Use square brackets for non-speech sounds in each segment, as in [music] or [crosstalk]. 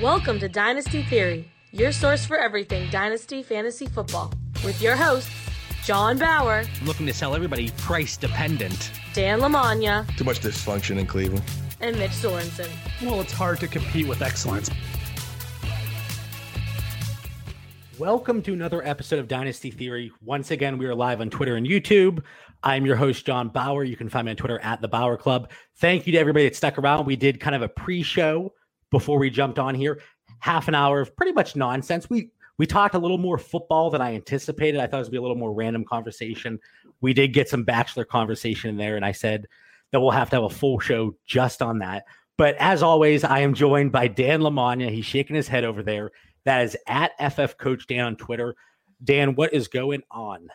Welcome to Dynasty Theory, your source for everything Dynasty Fantasy Football, with your hosts, John Bauer, I'm looking to sell everybody price dependent. Dan Lamagna, Too much dysfunction in Cleveland. and Mitch Sorensen. Well, it's hard to compete with excellence. Welcome to another episode of Dynasty Theory. Once again, we are live on Twitter and YouTube. I'm your host, John Bauer. You can find me on Twitter at the Bauer Club. Thank you to everybody that stuck around. We did kind of a pre-show before we jumped on here. Half an hour of pretty much nonsense. We we talked a little more football than I anticipated. I thought it gonna be a little more random conversation. We did get some bachelor conversation in there, and I said that we'll have to have a full show just on that. But as always, I am joined by Dan Lamagna. He's shaking his head over there. That is at FF Coach Dan on Twitter. Dan, what is going on?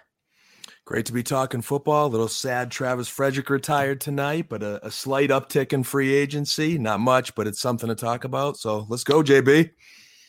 Great to be talking football. A little sad Travis Frederick retired tonight, but a, a slight uptick in free agency. Not much, but it's something to talk about. So let's go, JB.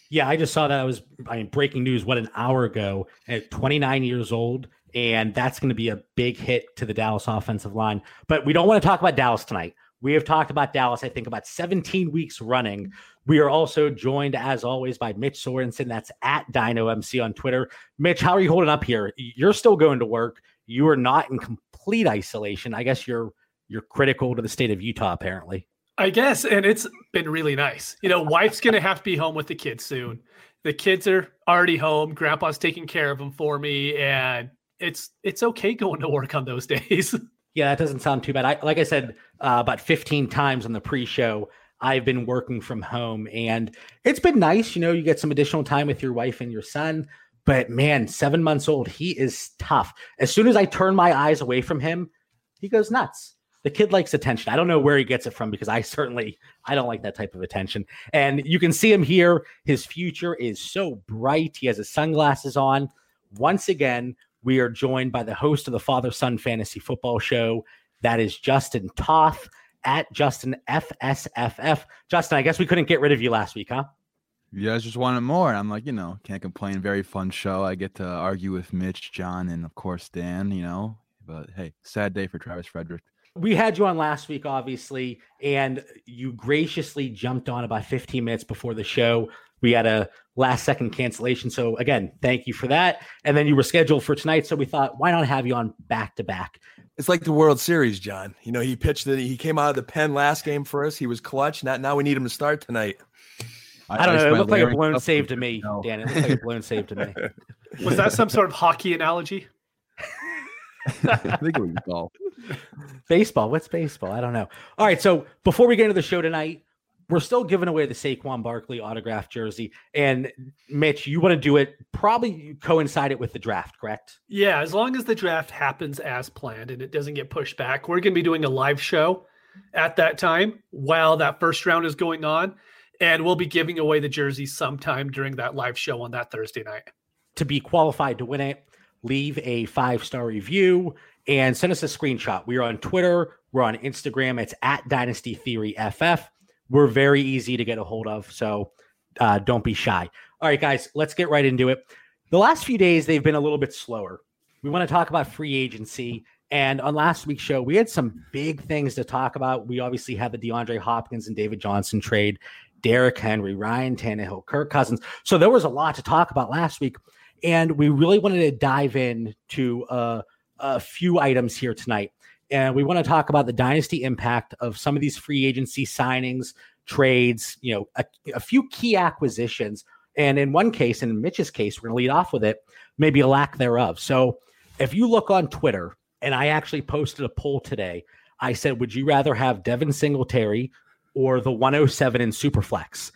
Yeah, I just saw that. I was I mean, breaking news what an hour ago at 29 years old, and that's going to be a big hit to the Dallas offensive line. But we don't want to talk about Dallas tonight. We have talked about Dallas, I think, about 17 weeks running. We are also joined, as always, by Mitch Sorensen. That's at DynoMC on Twitter. Mitch, how are you holding up here? You're still going to work. You are not in complete isolation. I guess you're you're critical to the state of Utah, apparently. I guess, and it's been really nice. You know, wife's gonna have to be home with the kids soon. The kids are already home. Grandpa's taking care of them for me, and it's it's okay going to work on those [laughs] days. Yeah, that doesn't sound too bad. I like I said uh, about 15 times on the pre-show. I've been working from home, and it's been nice. You know, you get some additional time with your wife and your son. But man, seven months old, he is tough. As soon as I turn my eyes away from him, he goes nuts. The kid likes attention. I don't know where he gets it from because I [laughs] certainly I don't like that type of attention. And you can see him here. His future is so bright. He has his sunglasses on. Once again, we are joined by the host of the Father Son Fantasy Football Show. That is Justin Toth at Justin FSFF. Justin, I guess we couldn't get rid of you last week, huh? You guys just wanted more. I'm like, you know, can't complain. Very fun show. I get to argue with Mitch, John, and of course Dan. You know, but hey, sad day for Travis Frederick. We had you on last week, obviously, and you graciously jumped on about 15 minutes before the show. We had a last second cancellation. So, again, thank you for that. And then you were scheduled for tonight. So, we thought, why not have you on back to back? It's like the World Series, John. You know, he pitched it. He came out of the pen last game for us. He was clutch. Now, now we need him to start tonight. I, don't know. It spent looked like a blown save to me, no. Dan. It looked like a blown save to me. [laughs] Was that some sort of hockey analogy? [laughs] I think it was golf. Baseball. What's baseball? I don't know. All right. So before we get into the show tonight, we're still giving away the Saquon Barkley autographed jersey. And Mitch, you want to do it probably coincide it with the draft, correct? Yeah, as long as the draft happens as planned and it doesn't get pushed back, we're going to be doing a live show at that time while that first round is going on. And we'll be giving away the jersey sometime during that live show on that Thursday night. To be qualified to win it, leave a five star review and send us a screenshot. We're on Twitter, we're on Instagram. It's at Dynasty Theory FF. We're very easy to get a hold of. So uh, don't be shy. All right, guys, let's get right into it. The last few days, they've been a little bit slower. We want to talk about free agency. And on last week's show, we had some big things to talk about. We obviously had the DeAndre Hopkins and David Johnson trade, Derrick Henry, Ryan Tannehill, Kirk Cousins. So there was a lot to talk about last week. And we really wanted to dive in to uh, a few items here tonight. And we want to talk about the dynasty impact of some of these free agency signings, trades, you know, a, a few key acquisitions. And in one case, in Mitch's case, we're going to lead off with it, maybe a lack thereof. So if you look on Twitter, and I actually posted a poll today, I said, would you rather have Devin Singletary or the 107 in Superflex?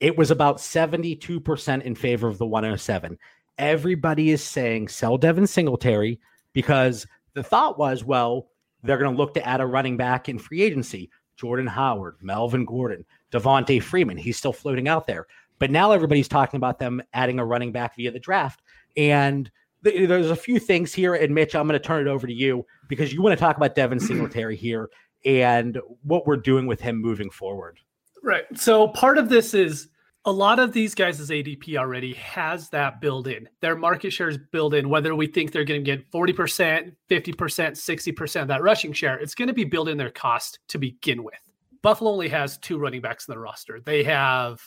It was about 72% in favor of the 107. Everybody is saying sell Devin Singletary because the thought was, well, they're going to look to add a running back in free agency. Jordan Howard, Melvin Gordon, Devonta Freeman. He's still floating out there. But now everybody's talking about them adding a running back via the draft. And th- there's a few things here. And Mitch, I'm going to turn it over to you because you want to talk about Devin Singletary here and what we're doing with him moving forward. Right. So part of this is a lot of these guys' ADP already has that built in. Their market share is built in, whether we think they're going to get 40%, 50%, 60% of that rushing share, it's going to be built in their cost to begin with. Buffalo only has two running backs in the roster. They have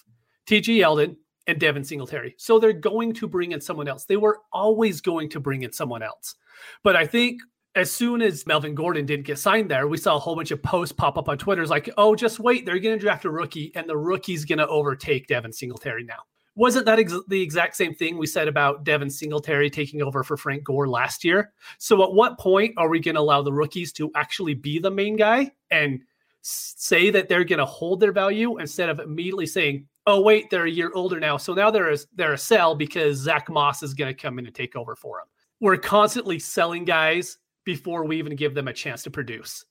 TJ Yeldon, and Devin Singletary. So they're going to bring in someone else. They were always going to bring in someone else. But I think as soon as Melvin Gordon didn't get signed there, we saw a whole bunch of posts pop up on Twitter. It's like, oh, just wait, they're going to draft a rookie, and the rookie's going to overtake Devin Singletary now. Wasn't that ex- the exact same thing we said about Devin Singletary taking over for Frank Gore last year? So at what point are we going to allow the rookies to actually be the main guy and say that they're going to hold their value instead of immediately saying, oh wait, they're a year older now, so now they're a, they're a sell because Zack Moss is going to come in and take over for them. We're constantly selling guys before we even give them a chance to produce.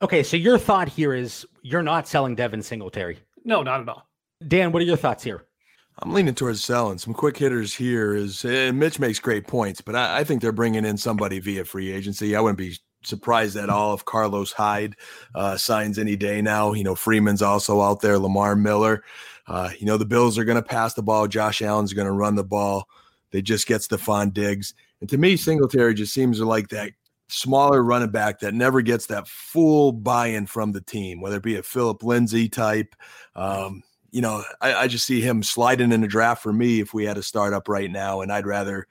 Okay, so your thought here is you're not selling Devin Singletary. No, not at all. Dan, what are your thoughts here? I'm leaning towards selling. Some quick hitters here is, and Mitch makes great points, but I, I think they're bringing in somebody via free agency. I wouldn't be surprised at all if Carlos Hyde uh, signs any day now. You know, Freeman's also out there, Lamar Miller. Uh, you know, the Bills are going to pass the ball. Josh Allen's going to run the ball. They just get Stefon Diggs. And to me, Singletary just seems like that smaller running back that never gets that full buy-in from the team, whether it be a Philip Lindsay type. Um, you know, I, I, just see him sliding in the draft for me if we had a startup right now, and I'd rather,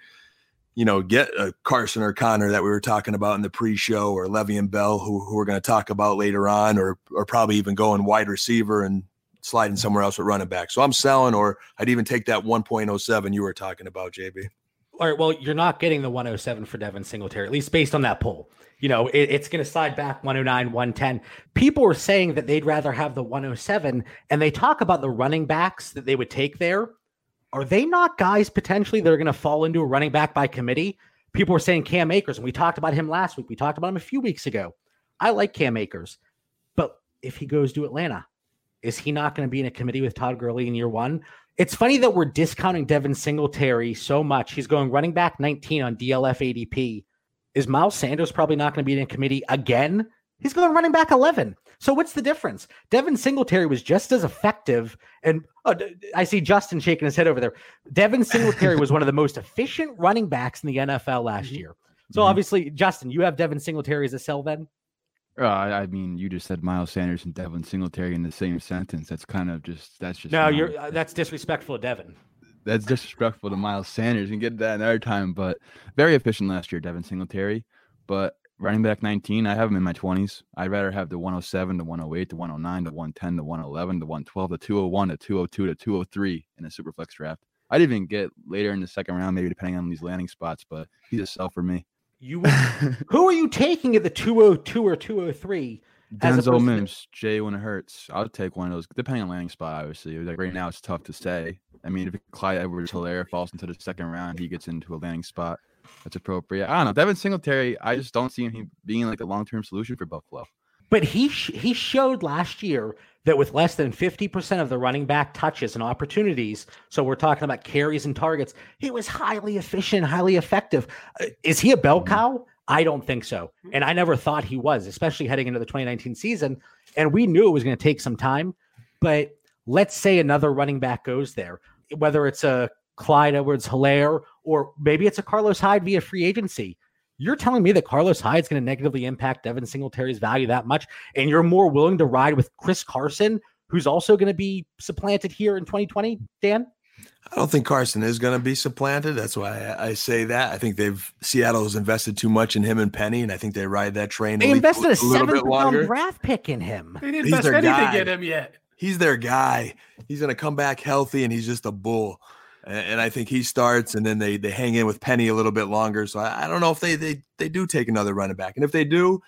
you know, get a Carson or Connor that we were talking about in the pre-show, or Le'Veon Bell, who, who we're going to talk about later on, or or probably even going wide receiver and sliding somewhere else with running back. So I'm selling, or I'd even take that 1.07 you were talking about, JB. All right. Well, you're not getting the 107 for Devin Singletary, at least based on that poll. You know, it, it's going to slide back 109, 110. People are saying that they'd rather have the 107, and they talk about the running backs that they would take there. Are they not guys potentially that are going to fall into a running back by committee? People were saying Cam Akers, and we talked about him last week. We talked about him a few weeks ago. I like Cam Akers, but if he goes to Atlanta, is he not going to be in a committee with Todd Gurley in year one? It's funny that we're discounting Devin Singletary so much. He's going running back 19 on DLF ADP. Is Miles Sanders probably not going to be in a committee again? He's going running back 11. So what's the difference? Devin Singletary was just as effective. And oh, I see Justin shaking his head over there. Devin Singletary was one of the most efficient running backs in the NFL last mm-hmm. year. So mm-hmm. obviously, Justin, you have Devin Singletary as a sell then? Uh, I mean, you just said Miles Sanders and Devin Singletary in the same sentence. That's kind of just that's just no. You're uh, that's disrespectful to Devin. That's disrespectful to Miles Sanders. and get that another time, but very efficient last year, Devin Singletary. But running back 19, I have him in my 20s. I'd rather have the 107, the 108, the 109, the 110, the 111, the 112, the 201, the 202, the 203 in a super flex draft. I'd even get later in the second round, maybe depending on these landing spots, but he's a sell for me. You [laughs] who are you taking at the 202 or 203? Denzel Mims, Jalen Hurts. I would take one of those, depending on landing spot, obviously. Like right now, it's tough to say. I mean, if Clyde Edwards-Helaire falls into the second round, he gets into a landing spot that's appropriate. I don't know. Devin Singletary, I just don't see him being like the long term solution for Buffalo. But he sh- he showed last year that with less than 50% of the running back touches and opportunities, so we're talking about carries and targets, he was highly efficient, highly effective. Uh, is he a bell cow? I don't think so. And I never thought he was, especially heading into the 2019 season. And we knew it was going to take some time. But let's say another running back goes there, whether it's a Clyde Edwards-Helaire or maybe it's a Carlos Hyde via free agency. You're telling me that Carlos Hyde's going to negatively impact Devin Singletary's value that much, and you're more willing to ride with Chris Carson, who's also going to be supplanted here in 2020, Dan? I don't think Carson is going to be supplanted. That's why I, say that. I think they've Seattle has invested too much in him and Penny, and I think they ride that train. They invested a, a seventh round draft pick in him. They didn't invest anything guy. in him yet. He's their guy. He's going to come back healthy, and he's just a bull and I think he starts, and then they they hang in with Penny a little bit longer. So I, I, don't know if they they they do take another running back, and if they do,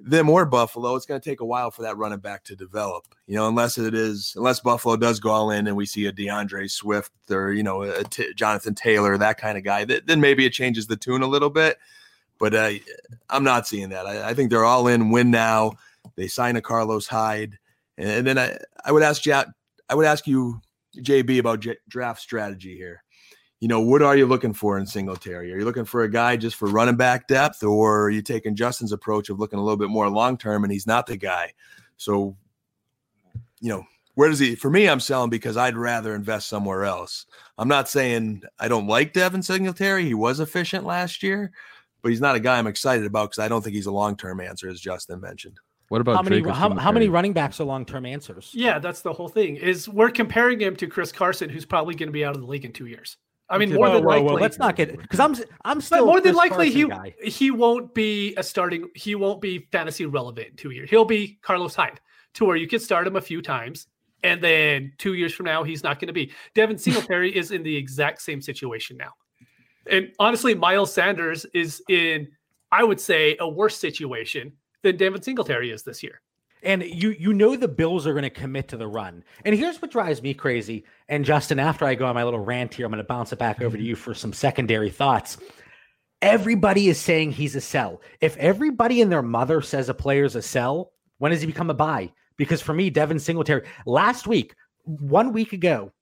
them or Buffalo, it's going to take a while for that running back to develop. You know, unless it is unless Buffalo does go all in, and we see a DeAndre Swift or you know a T- Jonathan Taylor, that kind of guy, th- then maybe it changes the tune a little bit. But uh, I'm not seeing that. I, I think they're all in. Win now. They sign a Carlos Hyde, and, and then I I would ask Jack. I would ask you JB about j- draft strategy here. You know, what are you looking for in Singletary? Are you looking for a guy just for running back depth, or are you taking Justin's approach of looking a little bit more long term and he's not the guy? So, you know, where does he? For me, I'm selling because I'd rather invest somewhere else. I'm not saying I don't like Devin Singletary. He was efficient last year, but he's not a guy I'm excited about because I don't think he's a long term answer, as Justin mentioned. What about How many how, how many running backs are long term answers? Yeah, that's the whole thing. Is we're comparing him to Chris Carson, who's probably going to be out of the league in two years. I mean, Okay, more Whoa, than whoa, whoa, likely. let's not get because I'm s- I'm still more than Chris likely, he guy. he won't be a starting. He won't be fantasy relevant in two years. He'll be Carlos Hyde, to where you can start him a few times, and then two years from now, he's not going to be. Devin [laughs] Singletary is in the exact same situation now, and honestly, Miles Sanders is in, I would say, a worse situation than Devin Singletary is this year. And you you know the Bills are going to commit to the run. And here's what drives me crazy. And Justin, after I go on my little rant here, I'm going to bounce it back over to mm-hmm. you for some secondary thoughts. Everybody is saying he's a sell. If everybody and their mother says a player's a sell, when does he become a buy? Because for me, Devin Singletary, last week, one week ago,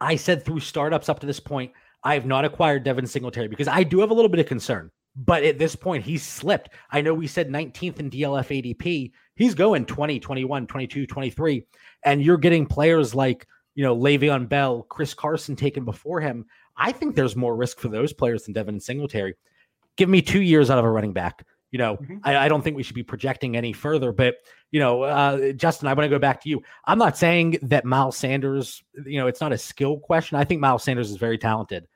I said through startups up to this point, I have not acquired Devin Singletary because I do have a little bit of concern. But at this point, he's slipped. I know we said 19th in DLF ADP. He's going 20, 21, 22, 23. And you're getting players like, you know, Le'Veon Bell, Chris Carson taken before him. I think there's more risk for those players than Devin Singletary. Give me two years out of a running back. You know, Mhm. I, I don't think we should be projecting any further. But, you know, uh, Justin, I want to go back to you. I'm not saying that Miles Sanders, you know, it's not a skill question. I think Miles Sanders is very talented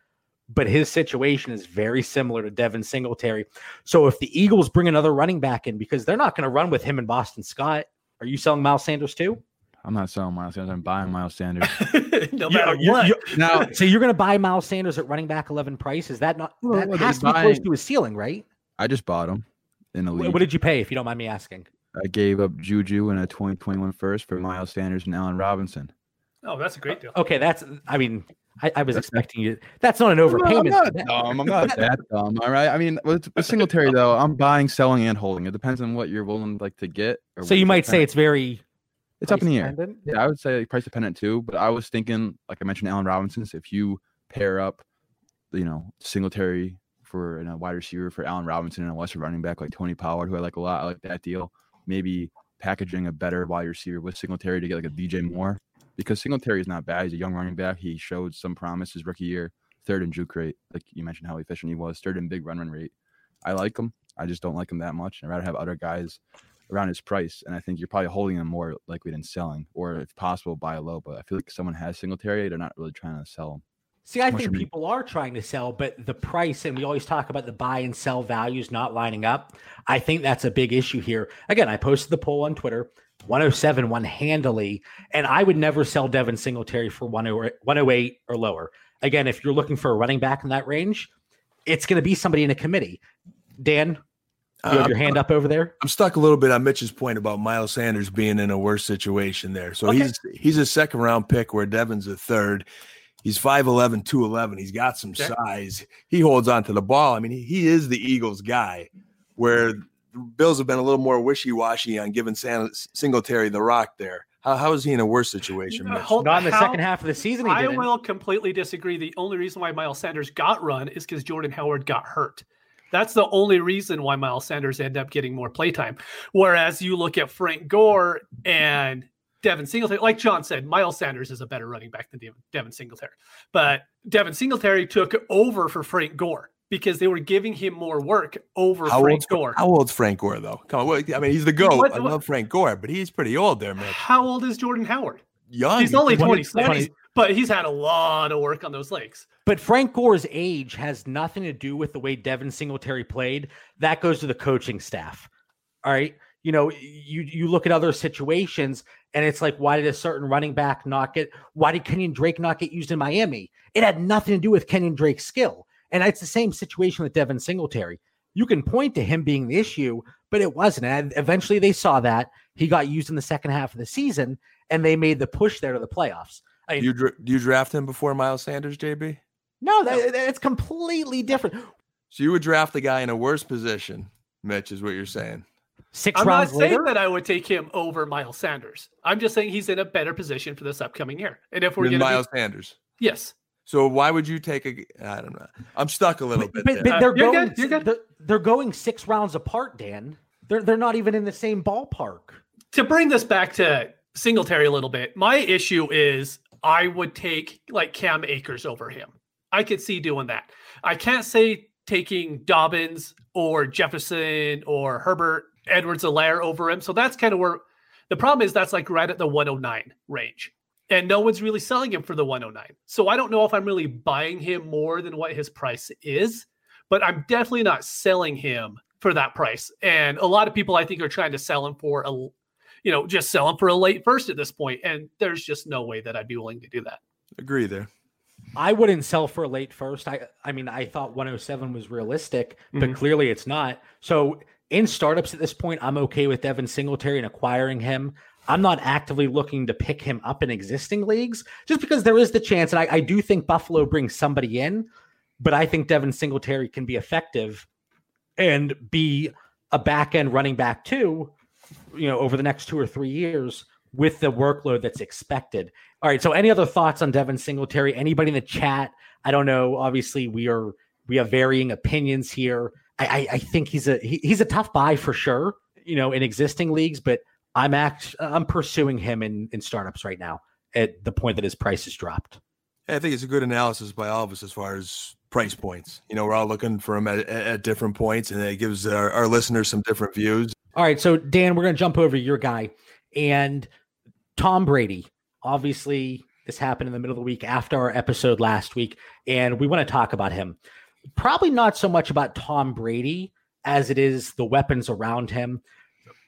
but his situation is very similar to Devin Singletary. So if the Eagles bring another running back in, because they're not going to run with him and Boston Scott, are you selling Miles Sanders too? I'm not selling Miles Sanders. I'm buying Miles Sanders. [laughs] no You- matter you- what. you- now, [laughs] so you're going to buy Miles Sanders at running back 11 price? Is that not Well, that well, has to they're be close to his ceiling, right? I just bought him in the Wh- league. What did you pay, if you don't mind me asking? I gave up Juju and a 2021 first for Miles Sanders and Allen Robinson. oh, that's a great deal. Okay, that's. I mean, I, I was expecting you. That's not an overpayment. I'm overpayment. not That- dumb. I'm not that dumb. All right. I mean, with, with Singletary [laughs] though, I'm buying, selling, and holding. It depends on what you're willing like to get. or so you might say it's very. it's up in the air. price-dependent? Yeah, I would say price dependent too. But I was thinking, like I mentioned, Allen Robinson. so If you pair up, you know, Singletary for and a wide receiver for Allen Robinson and a lesser running back like Tony Pollard, who I like a lot, I like that deal. Maybe packaging a better wide receiver with Singletary to get like a DJ Moore because Singletary is not bad. He's a young running back. He showed some promise his rookie year. Third in juke rate, like you mentioned, how efficient he was. Third in big run run rate. I like him. I just don't like him that much. I'd rather have other guys around his price. And I think you're probably holding him more likely than selling, or if possible, buy low. But I feel like someone has Singletary, they're not really trying to sell him. See, I think you mean? people are trying to sell, but the price, and we always talk about the buy and sell values not lining up. I think that's a big issue here. Again, I posted the poll on Twitter 107 won handily, and I would never sell Devin Singletary for 108 108 or lower. Again, if you're looking for a running back in that range, it's going to be somebody in a committee. Dan, you have Uh, your hand up over there. I'm stuck a little bit on Mitch's point about Miles Sanders being in a worse situation there. So Okay. he's he's a second round pick where Devin's a third. He's 5'11, 211. He's got some Okay. size. He holds on to the ball. I mean, he, he is the Eagles guy, where the Bills have been a little more wishy washy on giving San, Singletary the rock there. How, how is he in a worse situation? Uh, Mitch? hold- Not in the how- second half of the season. He I didn't. will completely disagree. The only reason why Miles Sanders got run is because Jordan Howard got hurt. That's the only reason why Miles Sanders ended up getting more playtime. Whereas you look at Frank Gore and Devin Singletary, like John said, Miles Sanders is a better running back than Devin, Devin Singletary. But Devin Singletary took over for Frank Gore because they were giving him more work over How Frank old's, Gore. how old's Frank Gore, though? Come on. I mean, he's the GOAT. What- I love Frank Gore, but he's pretty old there, man. How old is Jordan Howard? Young. He's only 20 27, but he's had a lot of work on those legs. But Frank Gore's age has nothing to do with the way Devin Singletary played. That goes to the coaching staff. All right. You know, you you look at other situations and it's like, why did a certain running back not get why did Kenyon Drake not get used in Miami? It had nothing to do with Kenyon Drake's skill. And it's the same situation with Devin Singletary. You can point to him being the issue, but it wasn't. And eventually they saw that. He got used in the second half of the season and they made the push there to the playoffs. I mean, you, do you draft him before Miles Sanders, JB? no, that, that's completely different. So you would draft the guy in a worse position, Mitch, is what you're saying. 6 I'm not rounds saying that I would take him over Miles Sanders. I'm just saying he's in a better position for this upcoming year. And if we're going to Miles Sanders. yes, So why would you take a? I don't know. I'm stuck a little but, bit. but- there. but Uh, they're you're going good, you're good. They're, they're going six rounds apart, Dan. They're they're not even in the same ballpark. to bring this back to Singletary a little bit, my issue is I would take like Cam Akers over him. I could see doing that. I can't say taking Dobbins or Jefferson or Herbert Edwards Helaire over him. So that's kind of where the problem is that's like right at the 109 range. And no one's really selling him for the 109. So I don't know if I'm really buying him more than what his price is, but I'm definitely not selling him for that price. And a lot of people I think are trying to sell him for a you know, just sell him for a late first at this point. And there's just no way that I'd be willing to do that. Agree there. I wouldn't sell for a late first. I I mean, I thought 107 was realistic, but Mhm. clearly it's not. So in startups at this point, I'm okay with Devin Singletary and acquiring him. I'm not actively looking to pick him up in existing leagues just because there is the chance. And I, I do think Buffalo brings somebody in, but I think Devin Singletary can be effective and be a back end running back too, you know, over the next two or three years with the workload that's expected. All right. So, any other thoughts on Devin Singletary? Anybody in the chat? I don't know. Obviously, we are we have varying opinions here. I, I, I think he's a he, he's a tough buy for sure. You know, in existing leagues, but I'm act I'm pursuing him in in startups right now at the point that his price has dropped. I think it's a good analysis by all of us as far as price points. You know, we're all looking for them at, at different points, and it gives our, our listeners some different views. All right, so Dan, we're going to jump over your guy and Tom Brady. Obviously, this happened in the middle of the week after our episode last week, and we want to talk about him. Probably not so much about Tom Brady as it is the weapons around him.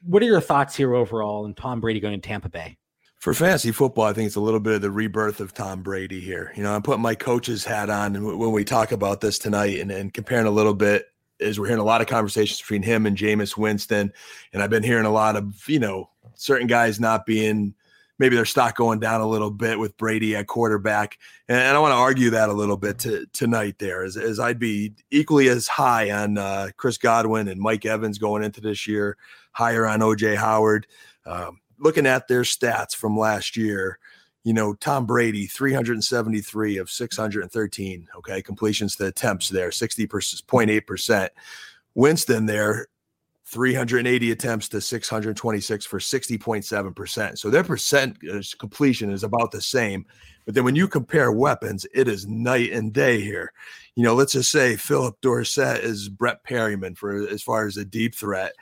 What are your thoughts here overall and Tom Brady going to Tampa Bay? For fantasy football, I think it's a little bit of the rebirth of Tom Brady here. You know, I'm putting my coach's hat on when we talk about this tonight and, and comparing a little bit is we're hearing a lot of conversations between him and Jameis Winston. And I've been hearing a lot of, you know, certain guys not being maybe their stock going down a little bit with Brady at quarterback. And, I want to argue that a little bit to, tonight there as, as I'd be equally as high on uh, Chris Godwin and Mike Evans going into this year, higher on OJ Howard. Um, looking at their stats from last year, you know, Tom Brady, 373 of 613. Okay. Completions to attempts there, 60.8%. Winston there, 380 attempts to 626 for 60.7%. So their percent completion is about the same. But then when you compare weapons, it is night and day here. You know, let's just say Phillip Dorsett is Breshad Perriman for as far as a deep threat.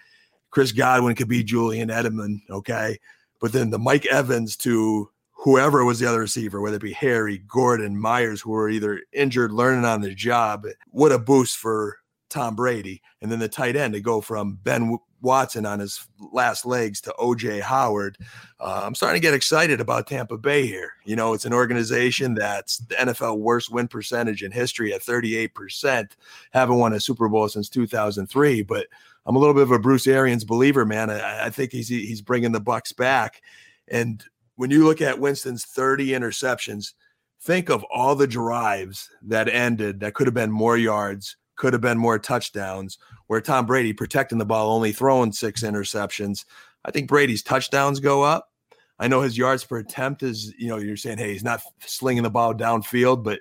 Chris Godwin could be Julian Edelman, okay? But then the Mike Evans to whoever was the other receiver, whether it be Harry, Gordon, Myers, who were either injured, learning on the job, what a boost for Tom Brady. And then the tight end to go from Ben Watson on his last legs to OJ Howard. Uh, I'm starting to get excited about Tampa Bay here. You know, it's an organization that's the NFL worst win percentage in history at 38%. Haven't won a Super Bowl since 2003, but I'm a little bit of a Bruce Arians believer, man. I, I think he's he's bringing the Bucs back. And when you look at Winston's 30 interceptions, think of all the drives that ended that could have been more yards, could have been more touchdowns, where Tom Brady protecting the ball, only throwing six interceptions. I think Brady's touchdowns go up. I know his yards per attempt is, you know, you're saying, hey, he's not slinging the ball downfield, but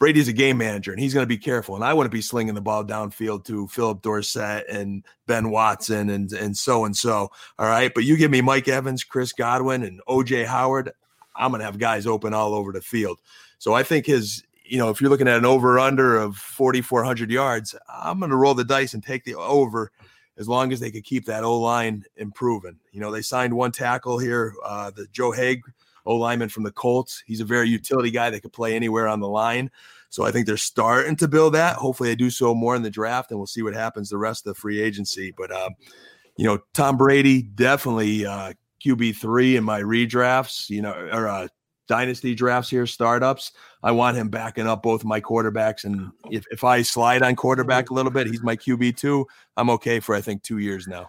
Brady's a game manager and he's going to be careful. And I wouldn't be slinging the ball downfield to Phillip Dorsett and Ben Watson and and so and so. All right. But you give me Mike Evans, Chris Godwin, and OJ Howard, I'm going to have guys open all over the field. So I think his, you know, if you're looking at an over under of 4,400 yards, I'm going to roll the dice and take the over as long as they could keep that O line improving. You know, they signed one tackle here, uh, the Joe Haeg O lineman from the Colts. He's a very utility guy that could play anywhere on the line. So I think they're starting to build that. Hopefully, they do so more in the draft, and we'll see what happens the rest of the free agency. But um, you know, Tom Brady definitely uh, QB three in my redrafts. You know, or uh, dynasty drafts here, startups. I want him backing up both my quarterbacks, and if if I slide on quarterback a little bit, he's my QB two. I'm okay for I think two years now.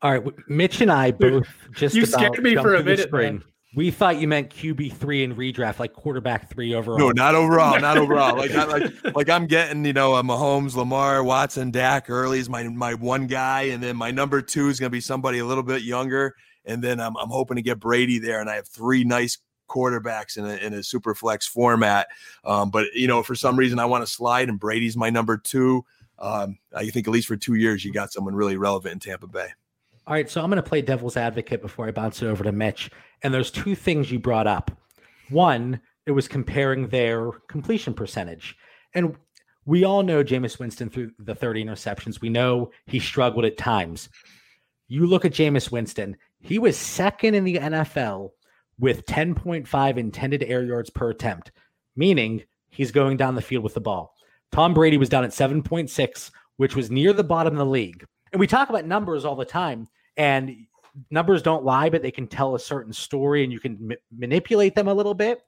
All right, Mitch and I both just you about scared me for a jumped to the minute, screen. man. We thought you meant QB three in redraft, like quarterback three overall. No, not overall, not [laughs] overall. Like, I, like, like I'm getting, you know, a Mahomes, Lamar, Watson, Dak early is my my one guy, and then my number two is going to be somebody a little bit younger, and then I'm I'm hoping to get Brady there, and I have three nice quarterbacks in a in a super flex format. Um, but you know, for some reason, I want to slide, and Brady's my number two. Um, I think at least for two years, you got someone really relevant in Tampa Bay. All right, so I'm going to play devil's advocate before I bounce it over to Mitch. And there's two things you brought up. One, it was comparing their completion percentage. And we all know Jameis Winston through the 30 interceptions. We know he struggled at times. You look at Jameis Winston, he was second in the NFL with 10.5 intended air yards per attempt, meaning he's going down the field with the ball. Tom Brady was down at 7.6, which was near the bottom of the league. And we talk about numbers all the time, and numbers don't lie, but they can tell a certain story and you can ma- manipulate them a little bit.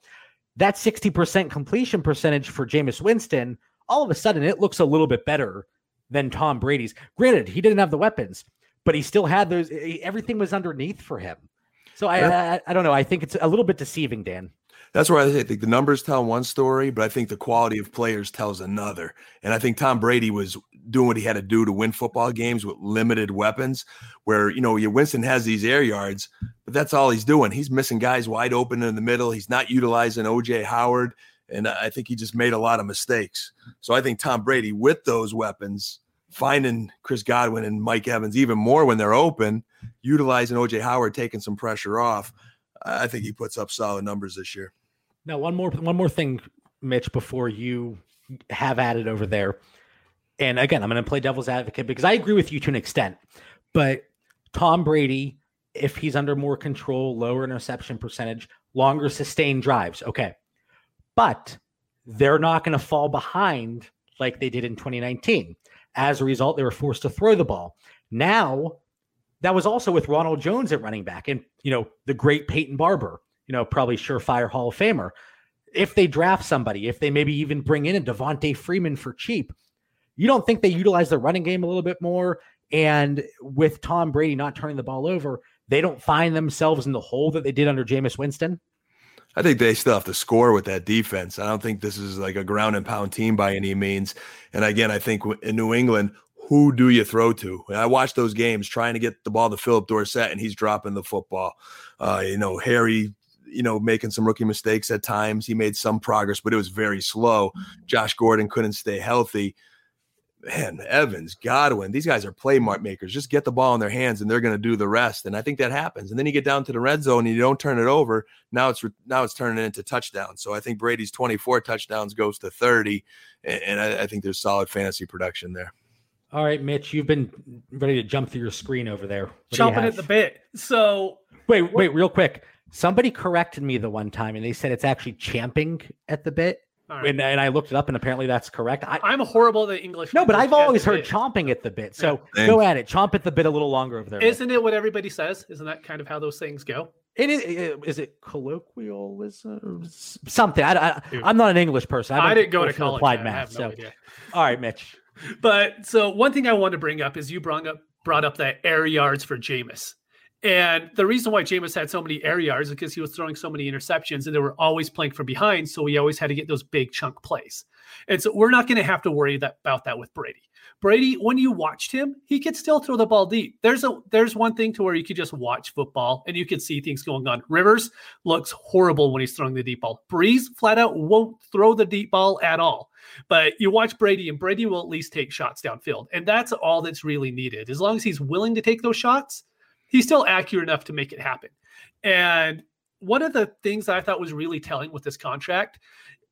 That 60% completion percentage for Jameis Winston, all of a sudden, it looks a little bit better than Tom Brady's. Granted, he didn't have the weapons, but he still had those. Everything was underneath for him. So I, I, I don't know. I think it's a little bit deceiving, Dan. That's where I think the numbers tell one story, but I think the quality of players tells another. And I think Tom Brady was doing what he had to do to win football games with limited weapons. Where you know, Winston has these air yards, but that's all he's doing. He's missing guys wide open in the middle. He's not utilizing OJ Howard, and I think he just made a lot of mistakes. So I think Tom Brady, with those weapons, finding Chris Godwin and Mike Evans even more when they're open, utilizing OJ Howard, taking some pressure off. I think he puts up solid numbers this year. Now, one more one more thing, Mitch, before you have added over there. And again, I'm going to play devil's advocate because I agree with you to an extent. But Tom Brady, if he's under more control, lower interception percentage, longer sustained drives, okay. But they're not going to fall behind like they did in 2019. As a result, they were forced to throw the ball. Now, that was also with Ronald Jones at running back and, you know, the great Peyton Barber you know, probably surefire Hall of Famer. If they draft somebody, if they maybe even bring in a Devonta Freeman for cheap, you don't think they utilize the running game a little bit more? And with Tom Brady not turning the ball over, they don't find themselves in the hole that they did under Jameis Winston? I think they still have to score with that defense. I don't think this is like a ground and pound team by any means. And again, I think in New England, who do you throw to? I watched those games trying to get the ball to Phillip Dorsett, and he's dropping the football. Uh, you know, Harry you know, making some rookie mistakes at times. He made some progress, but it was very slow. Mm-hmm. Josh Gordon couldn't stay healthy. Man, Evans, Godwin, these guys are play makers. Just get the ball in their hands, and they're going to do the rest. And I think that happens. And then you get down to the red zone, and you don't turn it over. Now it's now it's turning into touchdowns. So I think Brady's 24 touchdowns goes to 30, and, I, I think there's solid fantasy production there. All right, Mitch, you've been ready to jump through your screen over there. What Jumping at the bit. So wait, wait, real quick. Somebody corrected me the one time and they said it's actually champing at the bit. Right. And, and, I looked it up and apparently that's correct. I, am horrible at the English. No, but I've always heard bit. chomping at the bit. So yeah. go at it. Chomp at the bit a little longer over there. Isn't it what everybody says? Isn't that kind of how those things go? It is. Is it colloquialism? Something. I, am not an English person. I, I didn't go to college. Applied math. No so, idea. all right, Mitch. But so one thing I want to bring up is you brought up brought up that air yards for Jameis. And the reason why Jameis had so many air yards is because he was throwing so many interceptions and they were always playing from behind. So he always had to get those big chunk plays. And so we're not going to have to worry that, about that with Brady. Brady, when you watched him, he could still throw the ball deep. There's a there's one thing to where you could just watch football and you could see things going on. Rivers looks horrible when he's throwing the deep ball. Brees flat out won't throw the deep ball at all. But you watch Brady, and Brady will at least take shots downfield. And that's all that's really needed. As long as he's willing to take those shots, he's still accurate enough to make it happen. And one of the things I thought was really telling with this contract,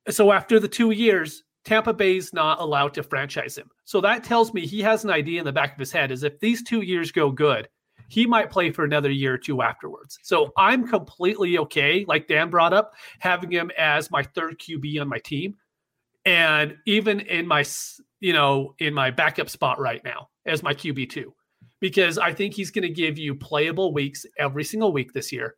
so after the two years, Tampa Bay's not allowed to franchise him. So that tells me he has an idea in the back of his head is if these two years go good, he might play for another year or two afterwards. So I'm completely okay, like Dan brought up, having him as my third QB on my team. And even in my, you know, in my backup spot right now as my QB2 because I think he's going to give you playable weeks every single week this year.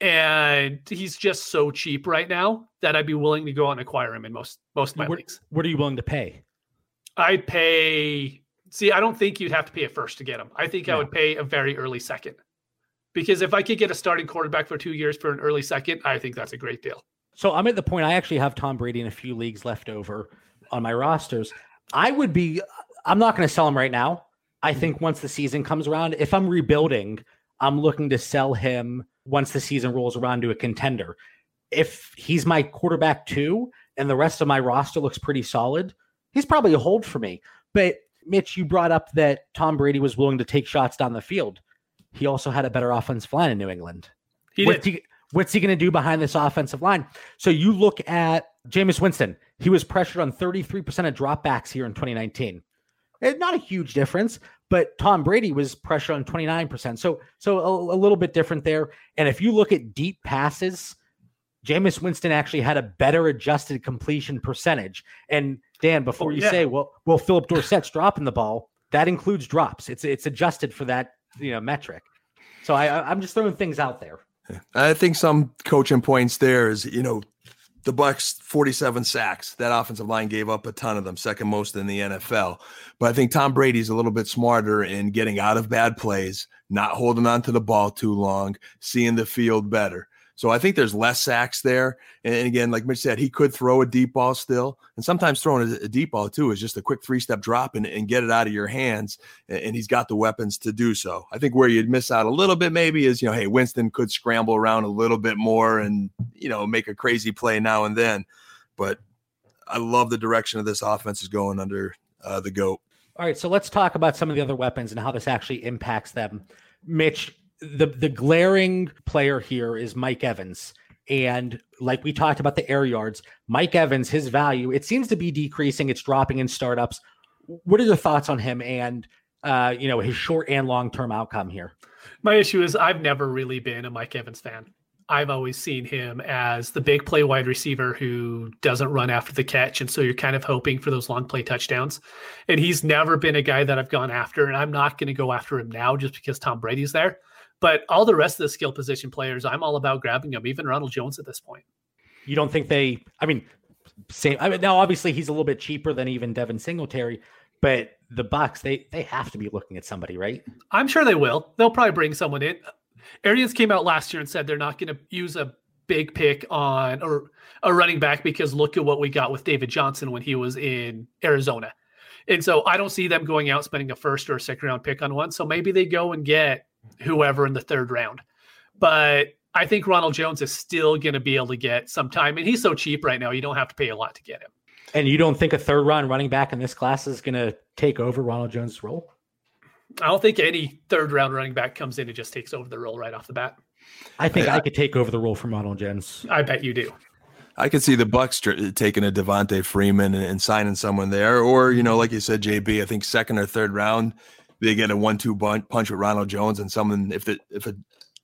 And he's just so cheap right now that I'd be willing to go out and acquire him in most most of my what, leagues. What are you willing to pay? I'd pay. See, I don't think you'd have to pay a first to get him. I think yeah. I would pay a very early second. Because if I could get a starting quarterback for two years for an early second, I think that's a great deal. So I'm at the point I actually have Tom Brady in a few leagues left over on my rosters. I would be. I'm not going to sell him right now. I think once the season comes around, if I'm rebuilding, I'm looking to sell him once the season rolls around to a contender. If he's my quarterback too, and the rest of my roster looks pretty solid, he's probably a hold for me. But Mitch, you brought up that Tom Brady was willing to take shots down the field. He also had a better offensive line in New England. He what's he, what's he going to do behind this offensive line? So you look at Jameis Winston. He was pressured on 33% of dropbacks here in 2019. Eh, not a huge difference, but Tom Brady was pressure on 29%. So so a, a, little bit different there. And if you look at deep passes, Jameis Winston actually had a better adjusted completion percentage. And Dan, before oh, you yeah. say, well, well, Phillip Dorsett's dropping the ball, that includes drops. It's it's adjusted for that you know metric. So I I'm just throwing things out there. I think some coaching points there is you know the Bucs 47 sacks. That offensive line gave up a ton of them, second most in the NFL. But I think Tom Brady's a little bit smarter in getting out of bad plays, not holding on to the ball too long, seeing the field better. So I think there's less sacks there. And again, like Mitch said, he could throw a deep ball still. And sometimes throwing a, deep ball too is just a quick three step drop and, and get it out of your hands. And he's got the weapons to do so. I think where you'd miss out a little bit maybe is, you know, hey, Winston could scramble around a little bit more and, you know, make a crazy play now and then. But I love the direction of this offense is going under uh, the GOAT. All right. So let's talk about some of the other weapons and how this actually impacts them. Mitch, the the glaring player here is Mike Evans. And like we talked about the air yards, Mike Evans, his value, it seems to be decreasing. It's dropping in startups. What are your thoughts on him and uh, you know, his short and long term outcome here? My issue is I've never really been a Mike Evans fan. I've always seen him as the big play wide receiver who doesn't run after the catch. And so you're kind of hoping for those long play touchdowns. And he's never been a guy that I've gone after. And I'm not going to go after him now just because Tom Brady's there. But all the rest of the skill position players, I'm all about grabbing them, even Ronald Jones at this point. You don't think they, I mean, same. I mean, now obviously he's a little bit cheaper than even Devin Singletary, but the Bucs they they have to be looking at somebody, right? I'm sure they will. They'll probably bring someone in. Arians came out last year and said they're not going to use a big pick on or a running back because look at what we got with David Johnson when he was in Arizona. And so I don't see them going out spending a first or a second round pick on one. So maybe they go and get whoever in the third round. But I think Ronald Jones is still going to be able to get some time. And he's so cheap right now, you don't have to pay a lot to get him. And you don't think a third round running back in this class is going to take over Ronald Jones' role? I don't think any third round running back comes in and just takes over the role right off the bat. I think I, I could take over the role for Ronald Jones. I bet you do. I could see the Bucs taking a Devonta Freeman and, and, signing someone there, or you know, like you said, JB. I think second or third round, they get a one-two punch with Ronald Jones and someone if the if a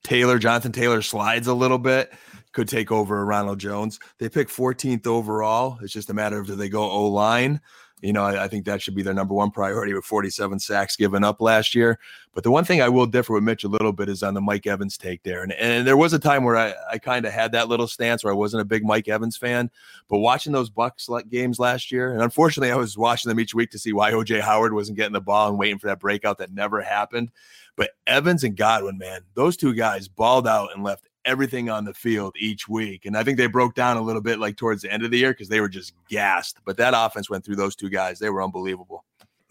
Taylor Jonathan Taylor slides a little bit could take over Ronald Jones. They pick 14th overall. It's just a matter of do they go O line you know, I, I, think that should be their number one priority with 47 sacks given up last year. But the one thing I will differ with Mitch a little bit is on the Mike Evans take there. And, and there was a time where I, I kind of had that little stance where I wasn't a big Mike Evans fan. But watching those Bucs games last year, and unfortunately, I was watching them each week to see why OJ Howard wasn't getting the ball and waiting for that breakout that never happened. But Evans and Godwin, man, those two guys balled out and left everything on the field each week. And I think they broke down a little bit like towards the end of the year because they were just gassed. But that offense went through those two guys. They were unbelievable.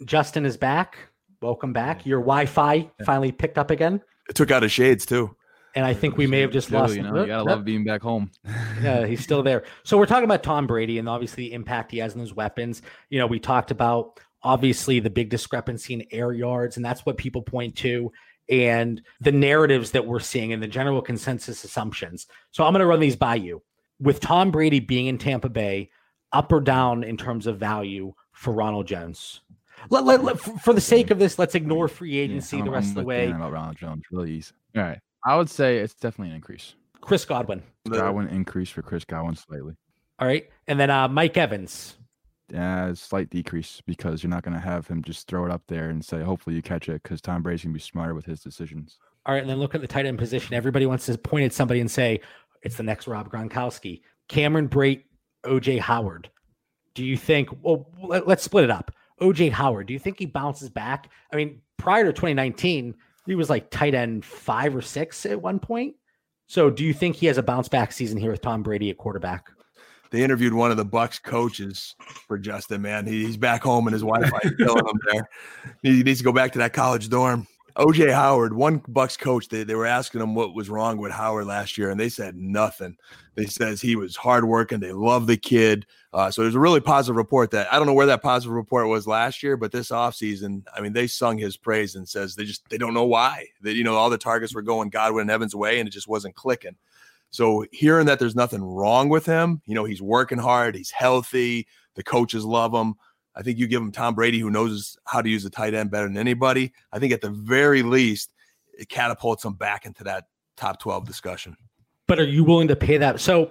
Justin is back. Welcome back. Your Wi Fi finally picked up again. It took out his shades too. And I think we may have just lost. You know, you gotta love being back home. [laughs] yeah, he's still there. So we're talking about Tom Brady and obviously the impact he has in those weapons. You know, we talked about obviously the big discrepancy in air yards, and that's what people point to and the narratives that we're seeing and the general consensus assumptions. So I'm going to run these by you. With Tom Brady being in Tampa Bay, up or down in terms of value for Ronald Jones? Let, let, let, for the sake of this, let's ignore free agency yeah, the rest I'm of the way. About Ronald Jones, really easy. All right, I would say it's definitely an increase. Chris Godwin. Godwin increase for Chris Godwin slightly. All right, and then uh, Mike Evans uh, slight decrease because you're not going to have him just throw it up there and say, hopefully you catch it because Tom Brady's going to be smarter with his decisions. All right. And then look at the tight end position. Everybody wants to point at somebody and say, it's the next Rob Gronkowski. Cameron Brate, OJ Howard. Do you think, well, let, let's split it up. OJ Howard, do you think he bounces back? I mean, prior to 2019, he was like tight end five or six at one point. So do you think he has a bounce back season here with Tom Brady at quarterback? They interviewed one of the Bucs coaches for Justin. Man, he's back home and his Wi-Fi is [laughs] killing him there. He needs to go back to that college dorm. OJ Howard, one Bucs coach, they, they were asking him what was wrong with Howard last year, and they said nothing. They says he was hardworking. They love the kid. Uh, so there's a really positive report that I don't know where that positive report was last year, but this offseason, I mean, they sung his praise and says they just they don't know why. That you know all the targets were going Godwin and Evans' way, and it just wasn't clicking. So hearing that there's nothing wrong with him, you know, he's working hard, he's healthy, the coaches love him. I think you give him Tom Brady, who knows how to use a tight end better than anybody. I think at the very least, it catapults him back into that top 12 discussion. But are you willing to pay that? So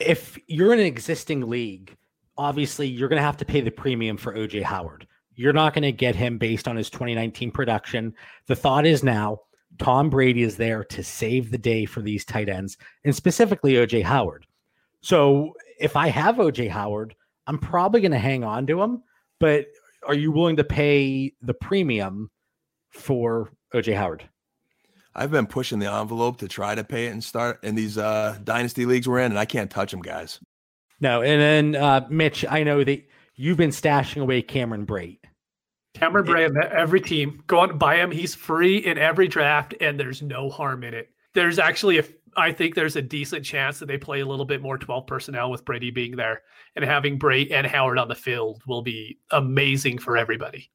if you're in an existing league, obviously you're going to have to pay the premium for OJ Howard. You're not going to get him based on his 2019 production. The thought is now Tom Brady is there to save the day for these tight ends and specifically OJ Howard. So if I have OJ Howard, I'm probably going to hang on to him. But are you willing to pay the premium for OJ Howard? I've been pushing the envelope to try to pay it and start in these uh, dynasty leagues we're in, and I can't touch them, guys. No, and then uh, Mitch, I know that you've been stashing away Cameron Brate. Cameron Bray Brate, every team go out and buy him. He's free in every draft, and there's no harm in it. There's actually a, I think there's a decent chance that they play a little bit more 12 personnel with Brady being there, and having Brate and Howard on the field will be amazing for everybody.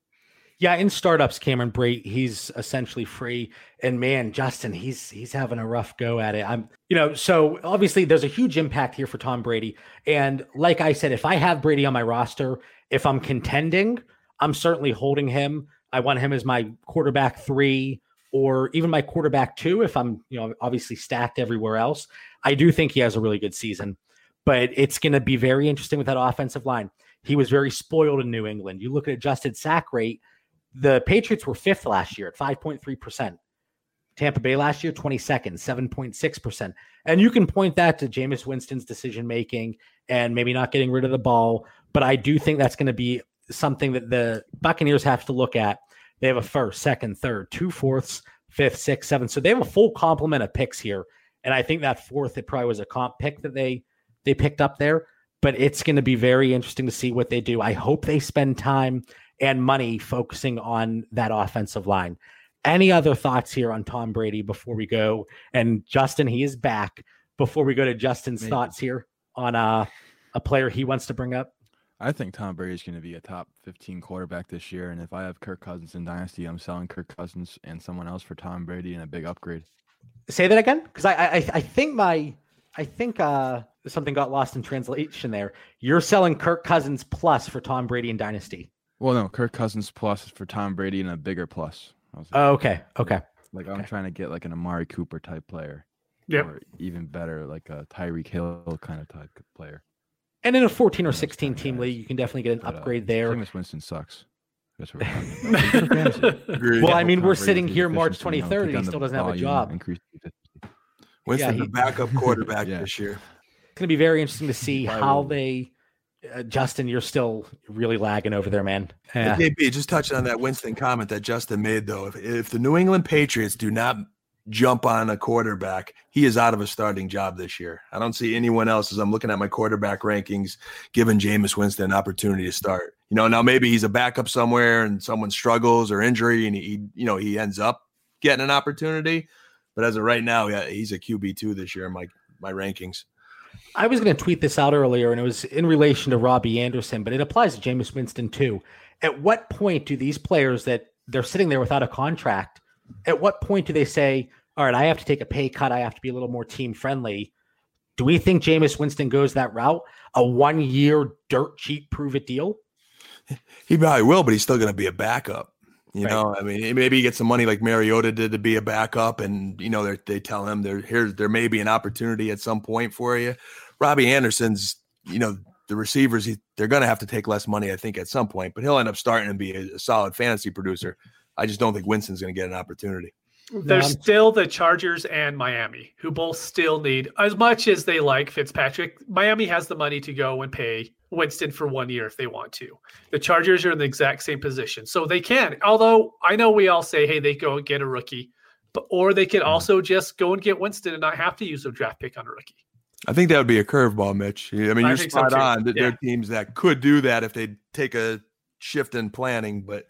Yeah, in startups, Cameron Brate, he's essentially free. And man, Justin, he's he's having a rough go at it. I'm, you know, so obviously there's a huge impact here for Tom Brady. And like I said, if I have Brady on my roster, if I'm contending, I'm certainly holding him. I want him as my quarterback three or even my quarterback two if I'm, you know, obviously stacked everywhere else. I do think he has a really good season, but it's going to be very interesting with that offensive line. He was very spoiled in New England. You look at adjusted sack rate the Patriots were fifth last year at 5.3%. Tampa Bay last year, 22nd, 7.6%. And you can point that to Jameis Winston's decision making and maybe not getting rid of the ball. But I do think that's going to be something that the Buccaneers have to look at. They have a first, second, third, two fourths, fifth, sixth, seventh. So they have a full complement of picks here. And I think that fourth, it probably was a comp pick that they they picked up there. But it's going to be very interesting to see what they do. I hope they spend time and money focusing on that offensive line. Any other thoughts here on Tom Brady before we go? And Justin, he is back. Before we go to Justin's Maybe. thoughts here on uh, a player he wants to bring up. I think Tom Brady is going to be a top 15 quarterback this year. And if I have Kirk Cousins in Dynasty, I'm selling Kirk Cousins and someone else for Tom Brady and a big upgrade. Say that again? Because I, I I think my I think uh something got lost in translation there. You're selling Kirk Cousins plus for Tom Brady in Dynasty. Well, no, Kirk Cousins plus is for Tom Brady and a bigger plus. Like, oh, okay, okay. Like I'm trying to get like an Amari Cooper type player. Yeah. Or even better, like a Tyreek Hill kind of type player. And in a 14 or 16 team league, you can definitely get an but, upgrade uh, there. Jameis Winston sucks. That's what [laughs] well, I mean, we're sitting here March 23rd, and he still doesn't have a job. Winston, yeah, the backup [laughs] quarterback yeah. this year. It's going to be very interesting to see how they uh, Justin, you're still really lagging over there, man. Yeah. JB, just touching on that Winston comment that Justin made, though. If, if the New England Patriots do not jump on a quarterback, he is out of a starting job this year. I don't see anyone else as I'm looking at my quarterback rankings giving Jameis Winston an opportunity to start. You know, now maybe he's a backup somewhere and someone struggles or injury and he, you know, he ends up getting an opportunity. But as of right now, yeah, he's a QB two this year in my my rankings. I was going to tweet this out earlier, and it was in relation to Robbie Anderson, but it applies to Jameis Winston too. At what point do these players that they're sitting there without a contract? At what point do they say, "All right, I have to take a pay cut. I have to be a little more team friendly"? Do we think Jameis Winston goes that route? A one-year dirt cheap prove it deal? He probably will, but he's still going to be a backup. You right. know, I mean, maybe he gets some money like Mariota did to be a backup, and you know, they tell him there here there may be an opportunity at some point for you. Robbie Anderson's, you know, the receivers he, they're going to have to take less money, I think, at some point, but he'll end up starting to be a, a solid fantasy producer. I just don't think Winston's going to get an opportunity. There's still the Chargers and Miami, who both still need as much as they like Fitzpatrick. Miami has the money to go and pay Winston for one year if they want to. The Chargers are in the exact same position, so they can. Although I know we all say, "Hey, they go and get a rookie," but or they could mm-hmm. also just go and get Winston and not have to use a draft pick on a rookie. I think that would be a curveball, Mitch. I mean, you're spot so on. Yeah. There are teams that could do that if they take a shift in planning, but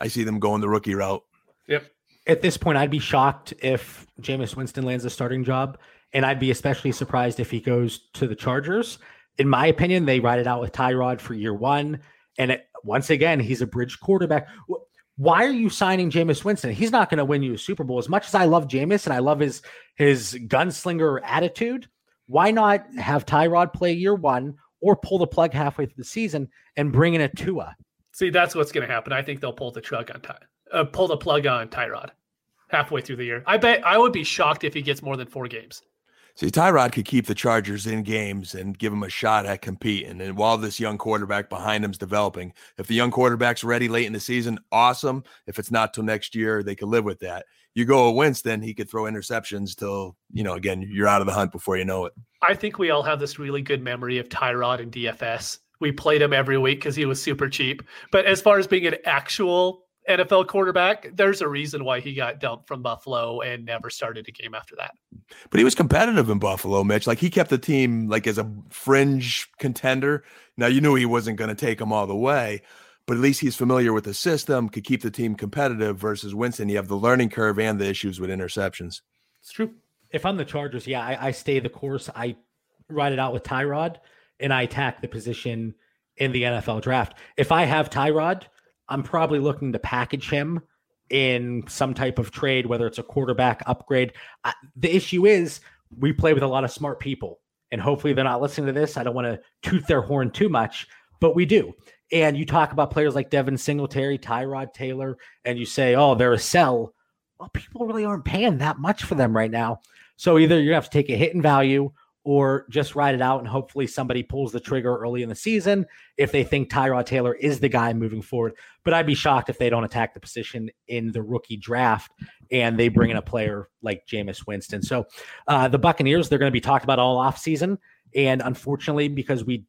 I see them going the rookie route. Yep. At this point, I'd be shocked if Jameis Winston lands a starting job, and I'd be especially surprised if he goes to the Chargers in my opinion, they ride it out with Tyrod for year one. And it, once again, he's a bridge quarterback. Why are you signing Jameis Winston? He's not going to win you a Super Bowl. As much as I love Jameis and I love his his gunslinger attitude, why not have Tyrod play year one or pull the plug halfway through the season and bring in a Tua? See, that's what's going to happen. I think they'll pull the truck on Ty, uh, pull the plug on Tyrod halfway through the year. I bet I would be shocked if he gets more than four games. See, Tyrod could keep the Chargers in games and give them a shot at competing. And while this young quarterback behind him's developing, if the young quarterback's ready late in the season, awesome. If it's not till next year, they could live with that. You go with Winston, he could throw interceptions till, you know, again, you're out of the hunt before you know it. I think we all have this really good memory of Tyrod and DFS. We played him every week because he was super cheap. But as far as being an actual NFL quarterback, there's a reason why he got dumped from Buffalo and never started a game after that. But he was competitive in Buffalo, Mitch. Like he kept the team like as a fringe contender. Now you knew he wasn't going to take them all the way, but at least he's familiar with the system, could keep the team competitive versus Winston. You have the learning curve and the issues with interceptions. It's true. If I'm the Chargers, yeah, I, I stay the course. I ride it out with Tyrod and I attack the position in the NFL draft. If I have Tyrod, I'm probably looking to package him in some type of trade, whether it's a quarterback upgrade. I, the issue is we play with a lot of smart people, and hopefully they're not listening to this. I don't want to toot their horn too much, but we do. And you talk about players like Devin Singletary, Tyrod Taylor, and you say, oh, they're a sell. Well, people really aren't paying that much for them right now. So either you have to take a hit in value or just ride it out and hopefully somebody pulls the trigger early in the season if they think Tyrod Taylor is the guy moving forward. But I'd be shocked if they don't attack the position in the rookie draft and they bring in a player like Jameis Winston. So uh, the Buccaneers, they're going to be talked about all off season. And unfortunately, because we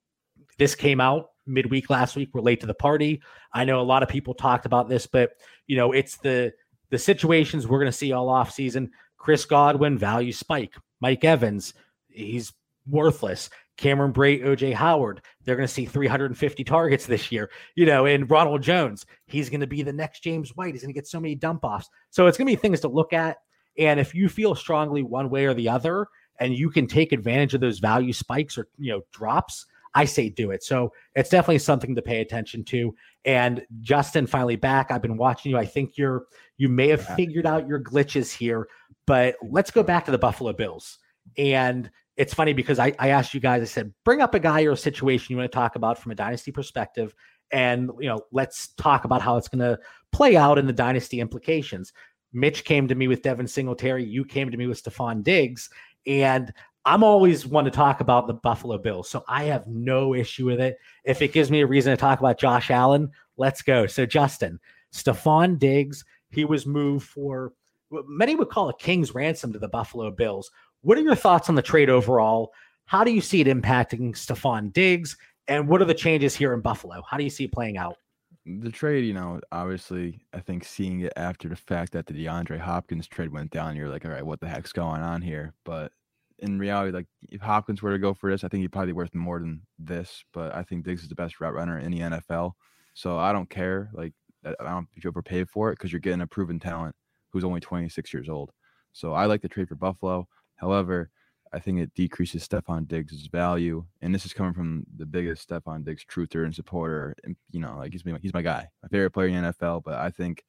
this came out midweek last week, we're late to the party. I know a lot of people talked about this, but you know, it's the the situations we're going to see all off season. Chris Godwin, value spike. Mike Evans, he's worthless. Cameron Brate, OJ Howard, they're going to see 350 targets this year, you know, and Ronald Jones, he's going to be the next James White. He's going to get so many dump offs. So it's going to be things to look at. And if you feel strongly one way or the other, and you can take advantage of those value spikes or, you know, drops, I say do it. So it's definitely something to pay attention to. And Justin, finally back. I've been watching you. I think you're, you may have figured out your glitches here, but let's go back to the Buffalo Bills. And it's funny because I, I asked you guys, I said, bring up a guy or a situation you want to talk about from a dynasty perspective. And, you know, let's talk about how it's going to play out in the dynasty implications. Mitch came to me with Devin Singletary. You came to me with Stefon Diggs. And I'm always one to talk about the Buffalo Bills. So I have no issue with it. If it gives me a reason to talk about Josh Allen, let's go. So, Justin, Stefon Diggs, he was moved for what many would call a king's ransom to the Buffalo Bills. What are your thoughts on the trade overall? How do you see it impacting Stefon Diggs? And what are the changes here in Buffalo? How do you see it playing out? The trade, you know, obviously, I think seeing it after the fact that the DeAndre Hopkins trade went down, you're like, all right, what the heck's going on here? But in reality, like if Hopkins were to go for this, I think he'd probably be worth more than this. But I think Diggs is the best route runner in the NFL. So I don't care. Like I don't if you overpay for it because you're getting a proven talent who's only 26 years old. So I like the trade for Buffalo. However, I think it decreases Stefon Diggs' value, and this is coming from the biggest Stefon Diggs truther and supporter. And, you know, like he's my, he's my guy, my favorite player in the NFL. But I think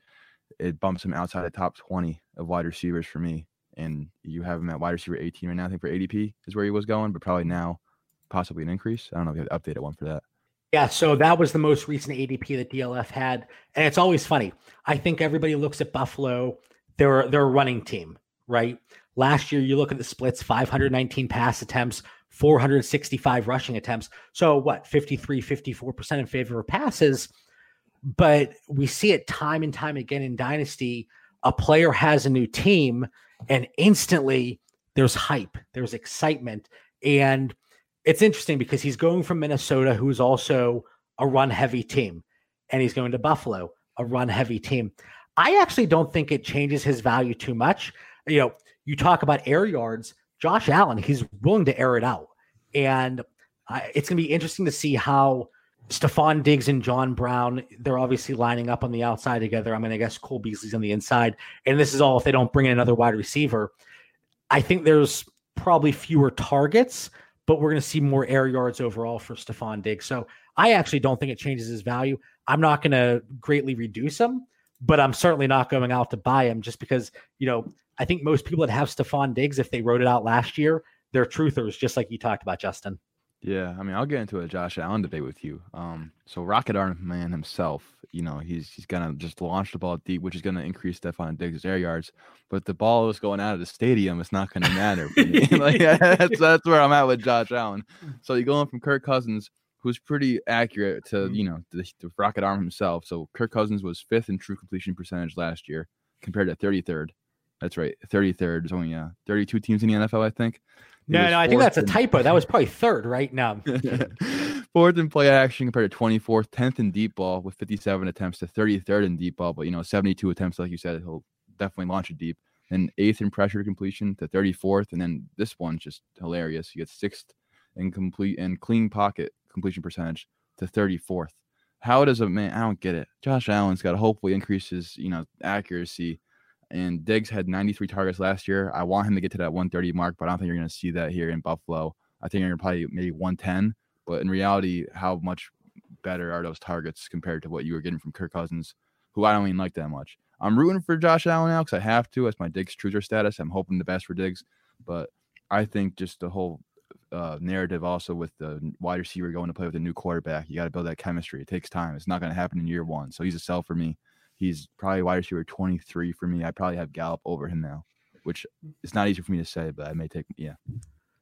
it bumps him outside the top 20 of wide receivers for me. And you have him at wide receiver 18 right now. I think for ADP is where he was going, but probably now possibly an increase. I don't know if you have updated one for that. Yeah, so that was the most recent ADP that DLF had, and it's always funny. I think everybody looks at Buffalo; they're they're a running team, right? Last year, you look at the splits 519 pass attempts, 465 rushing attempts. So, what, 53, 54% in favor of passes. But we see it time and time again in Dynasty. A player has a new team, and instantly there's hype, there's excitement. And it's interesting because he's going from Minnesota, who's also a run heavy team, and he's going to Buffalo, a run heavy team. I actually don't think it changes his value too much. You know, you talk about air yards, Josh Allen, he's willing to air it out. And uh, it's going to be interesting to see how Stefon Diggs and John Brown, they're obviously lining up on the outside together. I mean, I guess Cole Beasley's on the inside. And this is all if they don't bring in another wide receiver. I think there's probably fewer targets, but we're going to see more air yards overall for Stefon Diggs. So I actually don't think it changes his value. I'm not going to greatly reduce him, but I'm certainly not going out to buy him just because, you know, I think most people that have Stefon Diggs, if they wrote it out last year, they're truthers, just like you talked about, Justin. Yeah, I mean, I'll get into a Josh Allen debate with you. Um, so Rocket Arm Man himself, you know, he's he's gonna just launch the ball deep, which is gonna increase Stefon Diggs' air yards. But the ball is going out of the stadium. It's not gonna matter. [laughs] like, [laughs] that's that's where I'm at with Josh Allen. So you're going from Kirk Cousins, who's pretty accurate, to Mm-hmm. you know the, the Rocket Arm himself. So Kirk Cousins was fifth in true completion percentage last year, compared to 33rd. That's right, 33rd. There's only uh, 32 teams in the NFL, I think. No, no, I think that's a typo. That was probably [laughs] third, right? No. [laughs] Fourth in play action compared to 24th, 10th in deep ball with 57 attempts to 33rd in deep ball, but you know, 72 attempts, like you said, he'll definitely launch it deep. Then eighth in pressure completion to 34th, and then this one's just hilarious. He gets sixth in complete and clean pocket completion percentage to 34th. How does a man? I don't get it. Josh Allen's got to hopefully increase his, you know, accuracy. And Diggs had 93 targets last year. I want him to get to that 130 mark, but I don't think you're going to see that here in Buffalo. I think you're probably maybe 110. But in reality, how much better are those targets compared to what you were getting from Kirk Cousins, who I don't even like that much? I'm rooting for Josh Allen now because I have to. That's my Diggs truer status. I'm hoping the best for Diggs, but I think just the whole uh, narrative also with the wide receiver going to play with a new quarterback, you got to build that chemistry. It takes time. It's not going to happen in year one. So he's a sell for me. He's probably wide receiver 23 for me. I probably have Gallup over him now, which mm. it's not easy for me to say, but I may take yeah.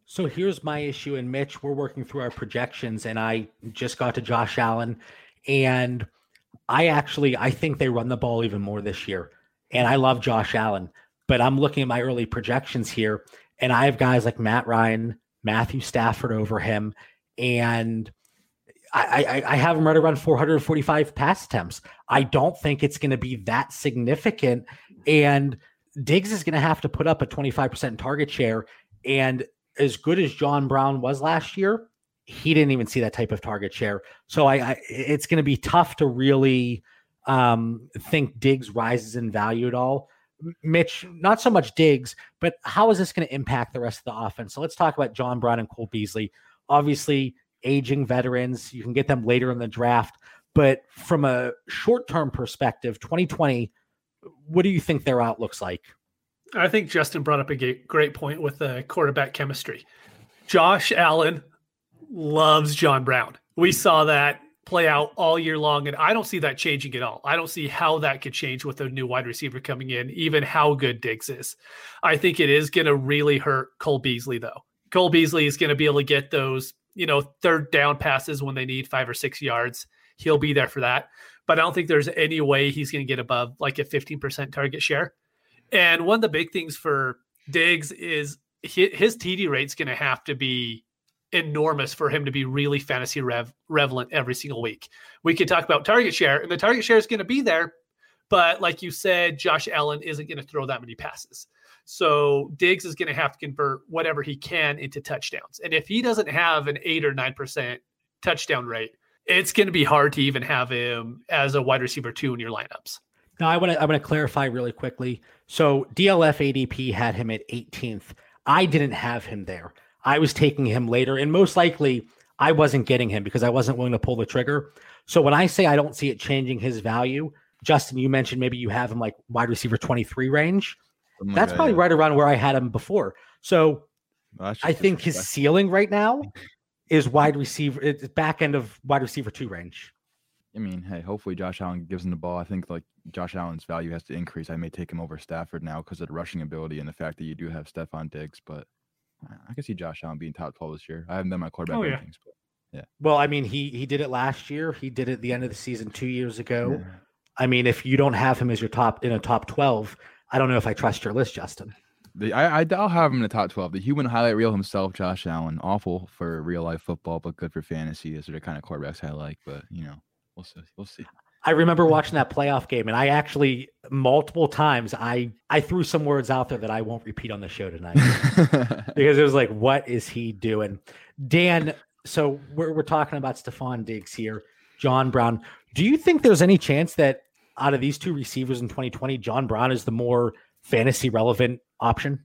So here's my issue, and Mitch, we're working through our projections, and I just got to Josh Allen, and I actually I think they run the ball even more this year, and I love Josh Allen, but I'm looking at my early projections here, and I have guys like Matt Ryan, Matthew Stafford over him, and I, I, have him right around 445 pass attempts. I don't think it's going to be that significant, and Diggs is going to have to put up a 25% target share, and as good as John Brown was last year, he didn't even see that type of target share. So I, I it's going to be tough to really um, think Diggs rises in value at all. Mitch, not so much Diggs, but how is this going to impact the rest of the offense? So let's talk about John Brown and Cole Beasley. Obviously, aging veterans, you can get them later in the draft, but from a short-term perspective, 2020, what do you think their outlook's like? I think Justin brought up a great point with the quarterback chemistry. Josh Allen loves John Brown. We saw that play out all year long, and I don't see that changing at all. I don't see how that could change with a new wide receiver coming in, even how good Diggs is. I think it is going to really hurt Cole Beasley, though. Cole Beasley is going to be able to get those, you know, third down passes when they need five or six yards. He'll be there for that. But I don't think there's any way he's going to get above like a 15% target share. And one of the big things for Diggs is his TD rate's going to have to be enormous for him to be really fantasy rev relevant every single week. We could talk about target share, and the target share is going to be there, but like you said, Josh Allen isn't going to throw that many passes. So Diggs is going to have to convert whatever he can into touchdowns. And if he doesn't have an eight or nine percent touchdown rate, it's going to be hard to even have him as a wide receiver two in your lineups. Now I want to I want to clarify really quickly. So DLF ADP had him at 18th. I didn't have him there. I was taking him later, and most likely I wasn't getting him because I wasn't willing to pull the trigger. So when I say I don't see it changing his value, Justin, you mentioned maybe you have him like wide receiver 23 range. Something like That's that, probably yeah. right around where I had him before. So Well, I think his ceiling right now [laughs] is wide receiver, it's back end of wide receiver two range. I mean, hey, hopefully Josh Allen gives him the ball. I think like Josh Allen's value has to increase. I may take him over Stafford now because of the rushing ability and the fact that you do have Stefon Diggs, but I- can see Josh Allen being top 12 this year. I haven't done my quarterback Oh, yeah. but Well, I mean, he he did it last year. He did it at the end of the season two years ago. Yeah. I mean, if you don't have him as your top in a top 12, I don't know if I trust your list, Justin. The, I, I I'll have him in the top 12. The human highlight reel himself, Josh Allen, awful for real life football, but good for fantasy. Those are the kind of quarterbacks I like. But you know, we'll see. We'll see. I remember watching that playoff game and I actually multiple times I I threw some words out there that I won't repeat on the show tonight [laughs] because it was like, what is he doing? Dan, so we're we're talking about Stefon Diggs here, John Brown. Do you think there's any chance that out of these two receivers in 2020, John Brown is the more fantasy relevant option?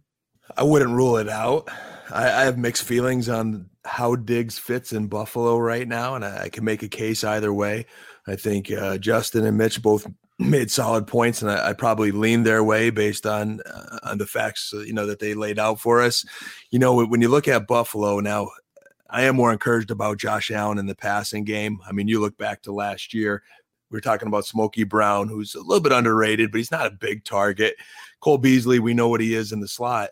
I wouldn't rule it out. I, I have mixed feelings on how Diggs fits in Buffalo right now, and I, I can make a case either way. I think uh, Justin and Mitch both [clears throat] made solid points, and I, I probably lean their way based on uh, on the facts uh, you know that they laid out for us. You know, when you look at Buffalo now, I am more encouraged about Josh Allen in the passing game. I mean, you look back to last year, we are talking about Smokey Brown, who's a little bit underrated, but he's not a big target. Cole Beasley, we know what he is in the slot.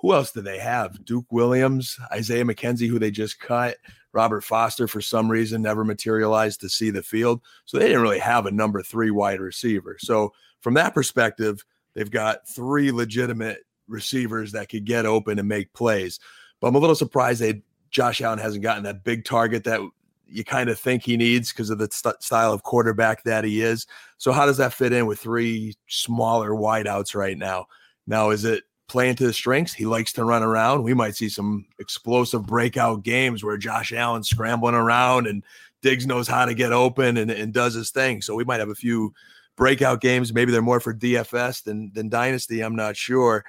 Who else do they have? Duke Williams, Isaiah McKenzie, who they just cut, Robert Foster, for some reason, never materialized to see the field. So they didn't really have a number three wide receiver. So from that perspective, they've got three legitimate receivers that could get open and make plays. But I'm a little surprised they Josh Allen hasn't gotten that big target that you kind of think he needs because of the st- style of quarterback that he is. So how does that fit in with three smaller wideouts right now? Now is it playing to his strengths? He likes to run around. We might see some explosive breakout games where Josh Allen's scrambling around and Diggs knows how to get open and, and does his thing. So we might have a few breakout games. Maybe they're more for DFS than than Dynasty. I'm not sure.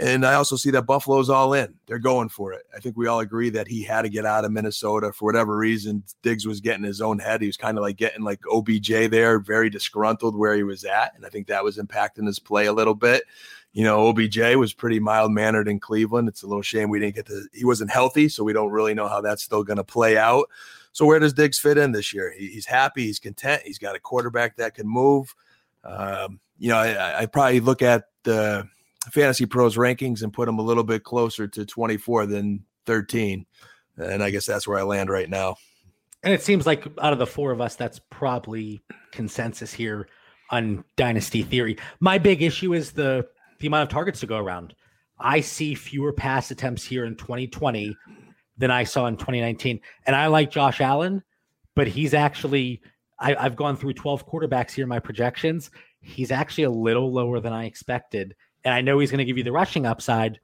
And I also see that Buffalo's all in. They're going for it. I think we all agree that he had to get out of Minnesota for whatever reason. Diggs was getting his own head. He was kind of like getting like OBJ there, very disgruntled where he was at. And I think that was impacting his play a little bit. You know, OBJ was pretty mild mannered in Cleveland. It's a little shame we didn't get to, he wasn't healthy. So we don't really know how that's still going to play out. So where does Diggs fit in this year? He, he's happy. He's content. He's got a quarterback that can move. Um, you know, I, I probably look at the, Fantasy Pros rankings and put them a little bit closer to 24 than 13. And I guess that's where I land right now. And it seems like out of the four of us, that's probably consensus here on Dynasty Theory. My big issue is the the amount of targets to go around. I see fewer pass attempts here in 2020 than I saw in 2019. And I like Josh Allen, but he's actually I, I've gone through 12 quarterbacks here in my projections. He's actually a little lower than I expected. And I know he's going to give you the rushing upside,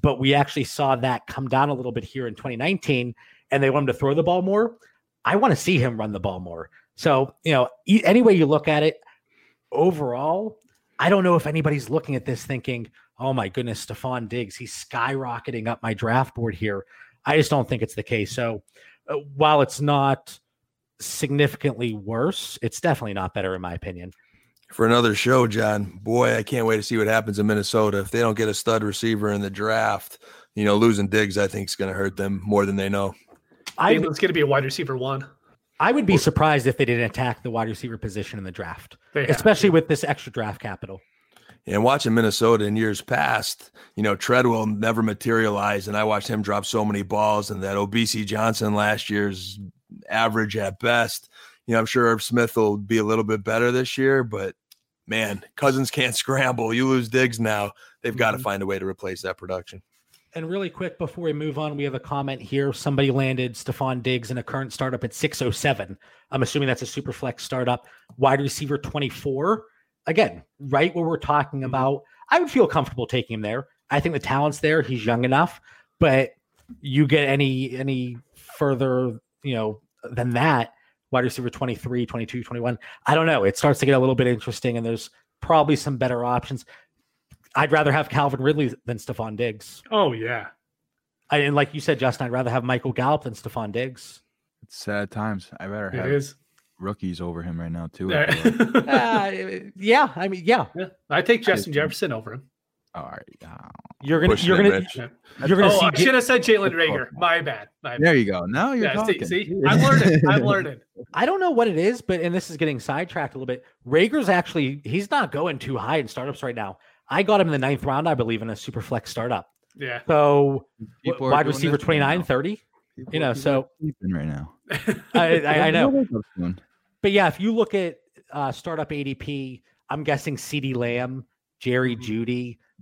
but we actually saw that come down a little bit here in 2019, and they want him to throw the ball more. I want to see him run the ball more. So, you know, any way you look at it, overall, I don't know if anybody's looking at this thinking, oh my goodness, Stefon Diggs, he's skyrocketing up my draft board here. I just don't think it's the case. So, uh, while it's not significantly worse, it's definitely not better, in my opinion for another show, John. Boy, I can't wait to see what happens in Minnesota. If they don't get a stud receiver in the draft, you know, losing Diggs, I think is going to hurt them more than they know. I think it's going to be a wide receiver one. I would be surprised if they didn't attack the wide receiver position in the draft, especially with this extra draft capital. And watching Minnesota in years past, you know, Treadwell never materialized, and I watched him drop so many balls, and that Obese Johnson last year's average at best you know, I'm sure Irv Smith will be a little bit better this year, but man, Cousins can't [laughs] scramble. You lose Diggs now. They've got to mm-hmm. find a way to replace that production. And really quick before we move on, we have a comment here. Somebody landed Stefon Diggs in a current startup at 607. I'm assuming that's a super flex startup. Wide receiver 24. Again, right where we're talking mm-hmm. about. I would feel comfortable taking him there. I think the talent's there. He's young enough, but you get any any further, you know, than that, wide receiver 23, 22, 21. I don't know. It starts to get a little bit interesting, and there's probably some better options. I'd rather have Calvin Ridley than Stefon Diggs. Oh, yeah. I, and like you said, Justin, I'd rather have Michael Gallup than Stefon Diggs. It's sad times. I rather have it is. rookies over him right now, too. [laughs] uh, yeah. I mean, yeah. yeah. I take Justin Jefferson over him. All right. Oh. You're gonna you're gonna you're gonna oh, I should have said Jalen Reagor. My bad. My bad. There you go. Now you're yeah, talking. See, see, I'm learning. I'm learning. [laughs] I don't know what it is, but and this is getting sidetracked a little bit. Reagor's actually he's not going too high in startups right now. I got him in the ninth round, I believe, in a super flex startup. Yeah. So wide receiver 29, 30. People you know, so right now. [laughs] I, I, I know. But yeah, if you look at uh, startup ADP, I'm guessing CeeDee Lamb, Jerry mm-hmm.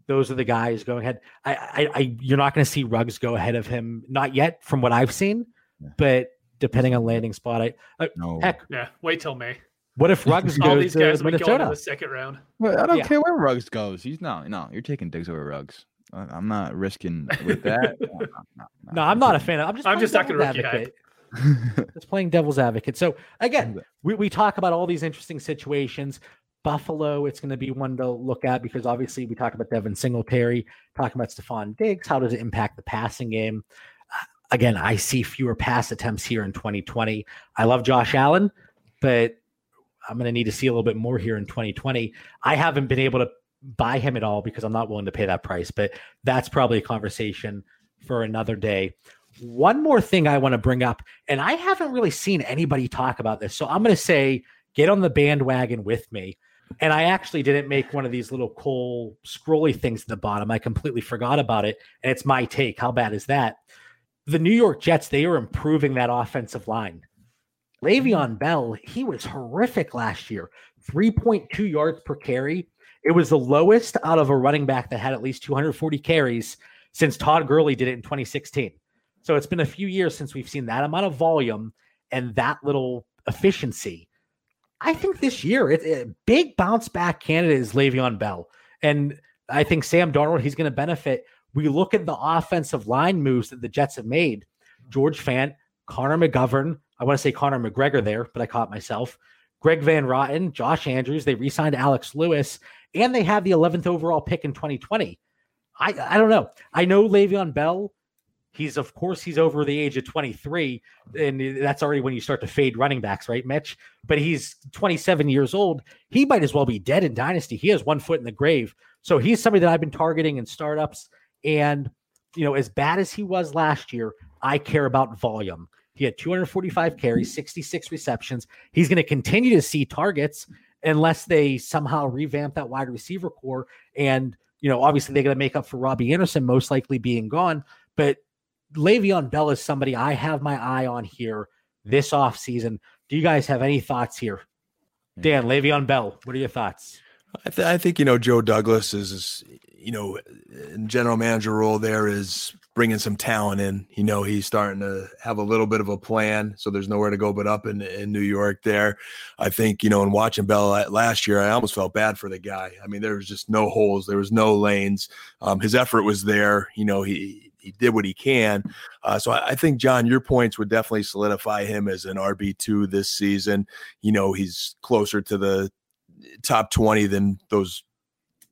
Jeudy, those are the guys going ahead. I, I, I you're not going to see Ruggs go ahead of him, not yet from what I've seen, yeah. but depending on landing spot, I uh, no. heck, yeah, wait till May. What if Ruggs goes [laughs] All these guys to Minnesota? in the second round. Well, I don't yeah. care where Ruggs goes. He's no, no. You're taking Diggs over Ruggs. I'm not risking with that. [laughs] no, no, no, no, I'm not a fan. Of, I'm just. I'm just not going to advocate. [laughs] just playing devil's advocate. So again, we, we talk about all these interesting situations. Buffalo, it's going to be one to look at because obviously we talk about Devin Singletary, talking about Stefon Diggs. How does it impact the passing game? Uh, again, I see fewer pass attempts here in 2020. I love Josh Allen, but I'm going to need to see a little bit more here in 2020. I haven't been able to buy him at all because I'm not willing to pay that price, but that's probably a conversation for another day. One more thing I want to bring up, and I haven't really seen anybody talk about this. So I'm going to say, get on the bandwagon with me. And I actually didn't make one of these little Cole scrolly things at the bottom. I completely forgot about it. And it's my take. How bad is that? The New York Jets, they are improving that offensive line. Le'Veon Bell, he was horrific last year. 3.2 yards per carry. It was the lowest out of a running back that had at least 240 carries since Todd Gurley did it in 2016. So it's been a few years since we've seen that amount of volume and that little efficiency. I think this year it's a big bounce back candidate is Le'Veon Bell. And I think Sam Darnold, he's going to benefit. We look at the offensive line moves that the Jets have made. George Fant, Connor McGovern, I want to say Connor McGregor there, but I caught myself. Greg Van Roten, Josh Andrews, they re signed Alex Lewis, and they have the 11th overall pick in 2020. I, I don't know. I know Le'Veon Bell He's of course he's over the age of 23, and that's already when you start to fade running backs, right, Mitch? But he's 27 years old. He might as well be dead in dynasty. He has one foot in the grave. So he's somebody that I've been targeting in startups. And you know, as bad as he was last year, I care about volume. He had 245 carries, 66 receptions. He's going to continue to see targets unless they somehow revamp that wide receiver core. And, you know, obviously they're going to make up for Robbie Anderson most likely being gone. But Le'Veon Bell is somebody I have my eye on here this offseason. Do you guys have any thoughts here? Dan, Le'Veon Bell, what are your thoughts? I, th- I think, you know, Joe Douglas is, is, you know, in general manager role there is bringing some talent in. You know, he's starting to have a little bit of a plan. So there's nowhere to go but up in, in New York there. I think, you know, in watching Bell last year, I almost felt bad for the guy. I mean, there was just no holes, there was no lanes. Um, his effort was there. You know, he, he did what he can. Uh, so I, I, think John, your points would definitely solidify him as an RB two this season. You know, he's closer to the top twenty than those.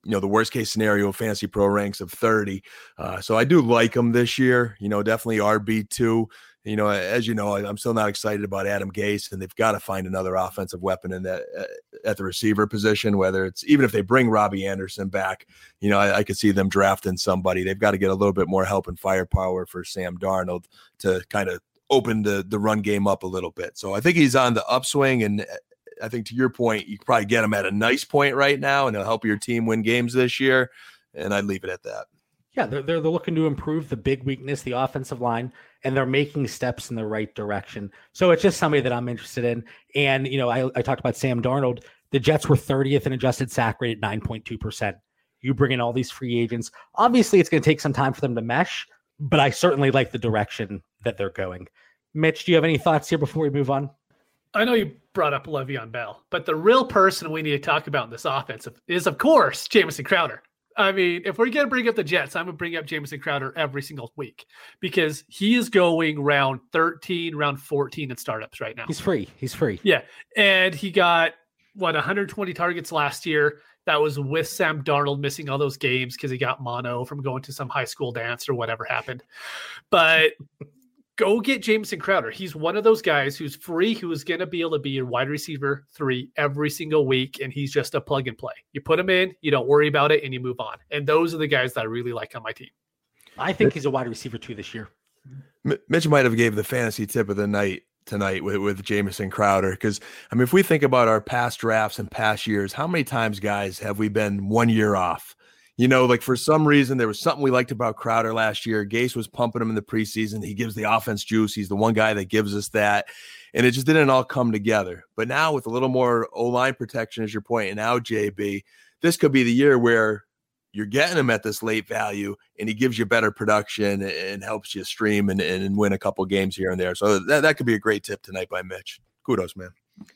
You know, the worst case scenario fantasy pro ranks of 30. Uh, so I do like him this year. You know, definitely RB2 you know, as you know, I'm still not excited about Adam Gase, and they've got to find another offensive weapon in that uh, at the receiver position. Whether it's even if they bring Robbie Anderson back, you know, I, I could see them drafting somebody. They've got to get a little bit more help and firepower for Sam Darnold to kind of open the the run game up a little bit. So I think he's on the upswing, and uh, I think to your point, you probably get him at a nice point right now, and it'll help your team win games this year. And I'd leave it at that. Yeah, they're, they're looking to improve the big weakness, the offensive line, and they're making steps in the right direction. So it's just somebody that I'm interested in. And, you know, I, I talked about Sam Darnold. The Jets were 30th in adjusted sack rate at 9.2%. You bring in all these free agents. Obviously, it's going to take some time for them to mesh, but I certainly like the direction that they're going. Mitch, do you have any thoughts here before we move on? I know you brought up Le'Veon Bell, but the real person we need to talk about in this offense is, of course, Jamison Crowder. I mean, if we're going to bring up the Jets, I'm going to bring up Jamison Crowder every single week because he is going round 13, round 14 in startups right now. He's free. He's free. Yeah. And he got, what, 120 targets last year. That was with Sam Darnold missing all those games because he got mono from going to some high school dance or whatever happened. But go get Jamison Crowder. He's one of those guys who's free, who is going to be able to be your wide receiver three every single week, and he's just a plug and play. You put him in, you don't worry about it, and you move on. And those are the guys that I really like on my team. I think he's a wide receiver two this year. Mitch might have gave the fantasy tip of the night tonight with, with Jamison Crowder. Because I mean, if we think about our past drafts and past years, how many times, guys, have we been one year off? You know, like for some reason there was something we liked about Crowder last year. Gase was pumping him in the preseason. He gives the offense juice. He's the one guy that gives us that. And it just didn't all come together. But now with a little more O line protection, as you're pointing out, JB, this could be the year where you're getting him at this late value and he gives you better production and helps you stream and, and win a couple games here and there. So that, that could be a great tip tonight by Mitch. Kudos, man.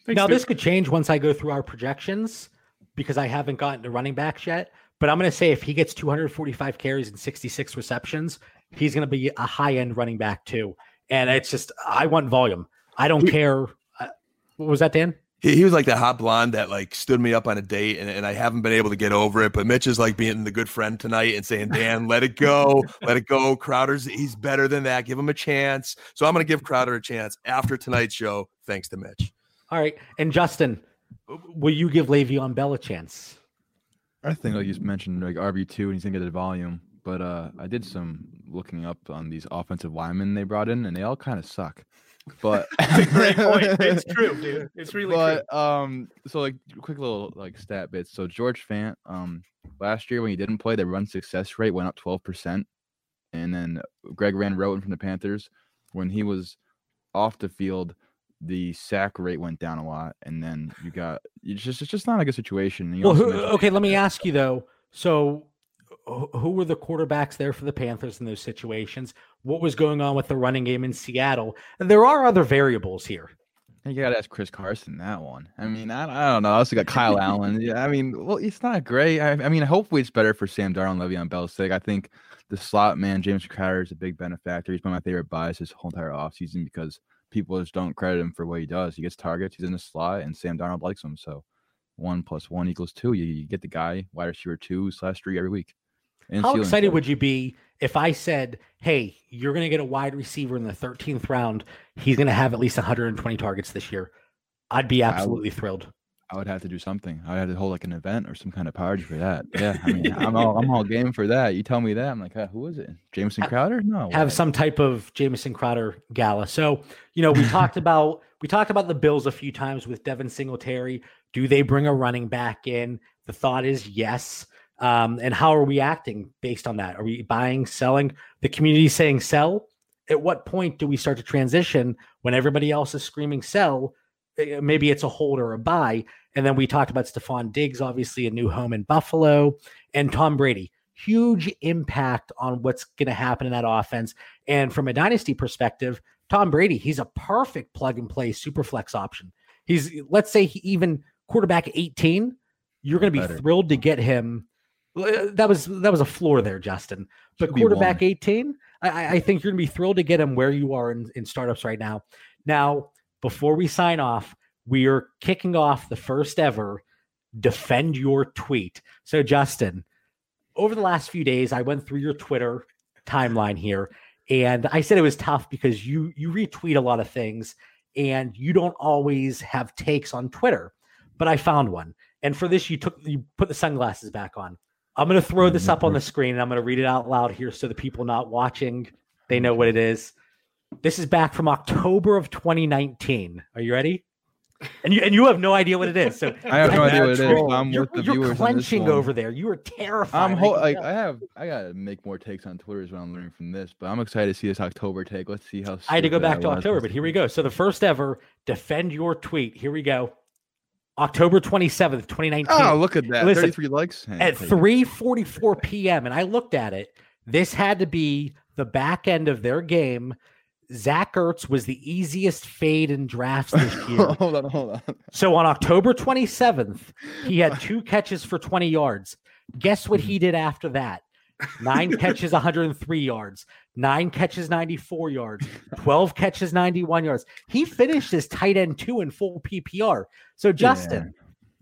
Thanks, now, dude. this could change once I go through our projections because I haven't gotten to running backs yet. But I'm going to say if he gets 245 carries and 66 receptions, he's going to be a high end running back too. And it's just, I want volume. I don't care. Uh, what was that, Dan? He, he was like the hot blonde that like stood me up on a date and, and I haven't been able to get over it. But Mitch is like being the good friend tonight and saying, Dan, let it go. [laughs] let it go. Crowder's, he's better than that. Give him a chance. So I'm going to give Crowder a chance after tonight's show, thanks to Mitch. All right. And Justin, will you give Le'Veon Bell a chance? I think like you mentioned like RB two and he's gonna get the volume. but uh, I did some looking up on these offensive linemen they brought in, and they all kind of suck. But [laughs] great point. It's [laughs] true, dude. It's really but true. um, so like quick little like stat bits. So George Fant, um, last year when he didn't play, the run success rate went up twelve percent, and then Greg Van Roten from the Panthers, when he was off the field, the sack rate went down a lot, and then you got it's just it's just not a good situation. You Well, who, okay, let me ask you though. So, who were the quarterbacks there for the Panthers in those situations? What was going on with the running game in Seattle? There are other variables here. You got to ask Chris Carson that one. I mean, I, I don't know. I also got Kyle Allen. [laughs] Yeah, I mean, well, it's not great. I, I mean, hopefully it's better for Sam Darnold, Le'Veon Bell's sake. I think the slot man, James Crowder, is a big benefactor. He's of my favorite buys this whole entire offseason because people just don't credit him for what he does. He gets targets, he's in the slot, and Sam Darnold likes him. So one plus one equals two. You, you get the guy, wide receiver two slash three every week. And How excited would you be if I said, "Hey, you're going to get a wide receiver in the 13th round. He's going to have at least 120 targets this year." I'd be I would- absolutely thrilled. I would have to do something. I would have to hold like an event or some kind of party for that. [laughs] Yeah, I mean, I'm all I'm all game for that. You tell me that, I'm like, "Huh, who is it? Jamison Crowder? No, have way." some type of Jamison Crowder gala. So, you know, we talked [laughs] about we talked about the Bills a few times with Devin Singletary. Do they bring a running back in? The thought is yes. Um, and how are we acting based on that? Are we buying, selling? The community saying sell? At what point do we start to transition when everybody else is screaming sell? Eh, Maybe it's a hold or a buy. And then we talked about Stefon Diggs, obviously a new home in Buffalo, and Tom Brady huge impact on what's going to happen in that offense. And from a dynasty perspective, Tom Brady, he's a perfect plug and play super flex option. He's, let's say, he even quarterback 18, you're going to be Better. thrilled to get him. Uh, That was that was a floor there, Justin. But Should quarterback 18, I, I- I think you're going to be thrilled to get him where you are in, in startups right now. Now, before we sign off, we are kicking off the first ever defend your tweet. So, Justin, over the last few days, I went through your Twitter timeline here, and I said it was tough because you you retweet a lot of things, and you don't always have takes on Twitter. But I found one, and for this, you took you put the sunglasses back on. I'm going to throw this up on the screen, and I'm going to read it out loud here so the people not watching they know what it is. This is back from October of 2019. Are you ready? And you and you have no idea what it is. So [laughs] I have no idea what it is. I'm you're, with the you're viewers. this clenching over there. You are terrified. I'm ho- like. I have I gotta make more takes on Twitter is what I'm learning from this. But I'm excited to see this October take. Let's see how. I had to go back to was. October, but here we go. So the first ever defend your tweet. Here we go. October 27th, 2019. Oh, look at that! Listen, 33 likes at 3:44 p.m. and I looked at it. This had to be the back end of their game. Zach Ertz was the easiest fade in drafts this [laughs] year. hold on, hold on. so on October 27th, he had [laughs] two catches for 20 yards. Guess what he did after that? Nine [laughs] catches, 103 yards. Nine catches, 94 yards. 12 catches, 91 yards. He finished his tight end two in full PPR. So, Justin,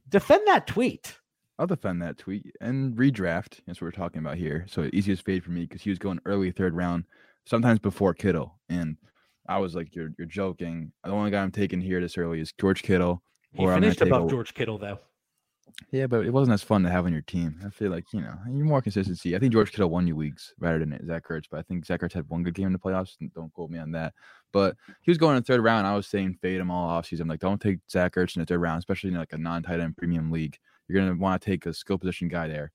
defend that tweet. I'll defend that tweet and redraft. That's what we're talking about here. So easiest fade for me because he was going early third round, sometimes before Kittle, and I was like, "You're you're joking." The only guy I'm taking here this early is George Kittle. He Or finished above a- George Kittle, though. Yeah, but it wasn't as fun to have on your team. I feel like you know you're more consistency. I think George Kittle won you weeks rather than Zach Ertz, but I think Zach Ertz had one good game in the playoffs. Don't quote me on that. But he was going in the third round. I was saying fade him all offseason. I'm like, don't take Zach Ertz in the third round, especially in like a non-tight end premium league. You're gonna want to take a skill position guy there.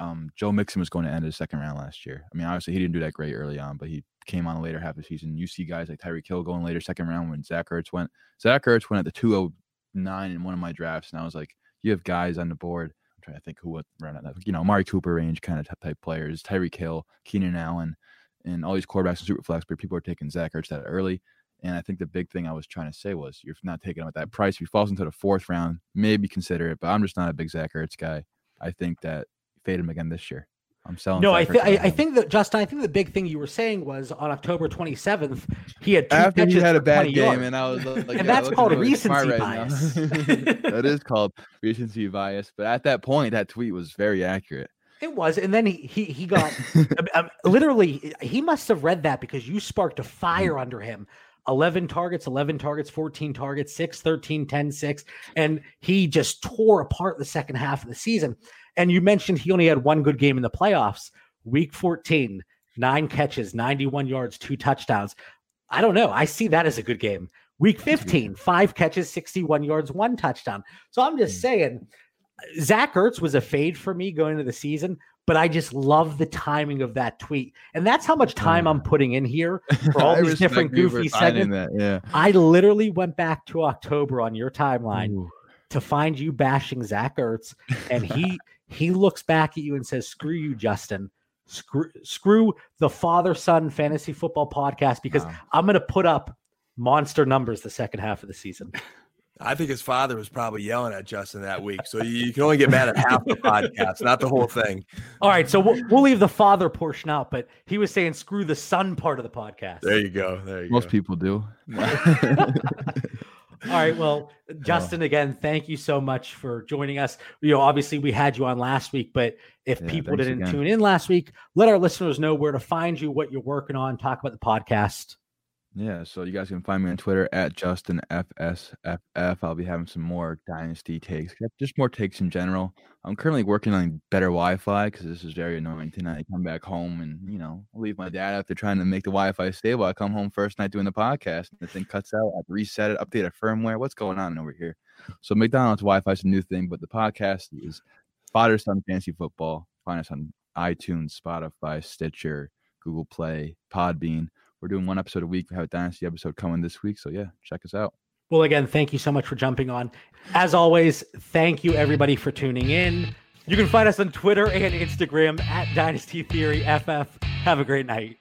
Um, Joe Mixon was going to end his second round last year. I mean, obviously he didn't do that great early on, but he came on later half of the season. You see guys like Tyreek Hill going later second round when Zach Ertz went. Zach Ertz went at the 209 in one of my drafts, and I was like, you have guys on the board. I'm trying to think who would run at that. You know, Mari Cooper range kind of type players, Tyreek Hill, Keenan Allen, and all these quarterbacks in Superflex, but people are taking Zach Ertz that early. And I think the big thing I was trying to say was you're not taking him at that price. If he falls into the fourth round, maybe consider it. But I'm just not a big Zach Ertz guy. I think that fade him again this year. I'm selling. No, I, th- I, I think that Justin. I think the big thing you were saying was on October 27th, he had two after he had a bad game, yards. and I was like, [laughs] And yeah, that's called really smart recency right bias. [laughs] [laughs] that is called recency bias. But at that point, that tweet was very accurate. It was, and then he he he got um, um, literally. He must have read that because you sparked a fire under him. 11 targets, 11 targets, 14 targets, 6, 13, 10, 6. And he just tore apart the second half of the season. And you mentioned he only had one good game in the playoffs. Week 14, nine catches, 91 yards, two touchdowns. I don't know. I see that as a good game. Week 15, five catches, 61 yards, one touchdown. So I'm just saying, Zach Ertz was a fade for me going into the season, but I just love the timing of that tweet. And that's how much time I'm putting in here [laughs] for all these different goofy segments. That, yeah. I literally went back to October on your timeline Ooh. to find you bashing Zach Ertz, and he [laughs] he looks back at you and says, "Screw you, Justin. Screw screw the father son fantasy football podcast because Wow. I'm going to put up monster numbers the second half of the season." [laughs] I think his father was probably yelling at Justin that week. So you, you can only get mad at half the podcast, not the whole thing. All right, so we'll, we'll leave the father portion out, but he was saying, "Screw the son part of the podcast." There you go. There you Most go. people do. [laughs] [laughs] All right. Well, Justin, again, thank you so much for joining us. You know, obviously we had you on last week, but if Yeah, people didn't again. tune in last week, let our listeners know where to find you, what you're working on, talk about the podcast. Yeah, so you guys can find me on Twitter at JustinFSFF. I'll be having some more dynasty takes, just more takes in general. I'm currently working on better Wi-Fi because this is very annoying tonight. I come back home and you know leave my dad after trying to make the Wi-Fi stable. I come home first night doing the podcast, and the thing cuts out. I reset it, update a firmware. What's going on over here? So McDonald's Wi-Fi is a new thing, but the podcast is Father Son Fantasy Football. Find us on iTunes, Spotify, Stitcher, Google Play, Podbean. We're doing one episode a week. We have a Dynasty episode coming this week. So yeah, check us out. Well, again, thank you so much for jumping on. As always, thank you everybody for tuning in. You can find us on Twitter and Instagram at Dynasty Theory FF. Have a great night.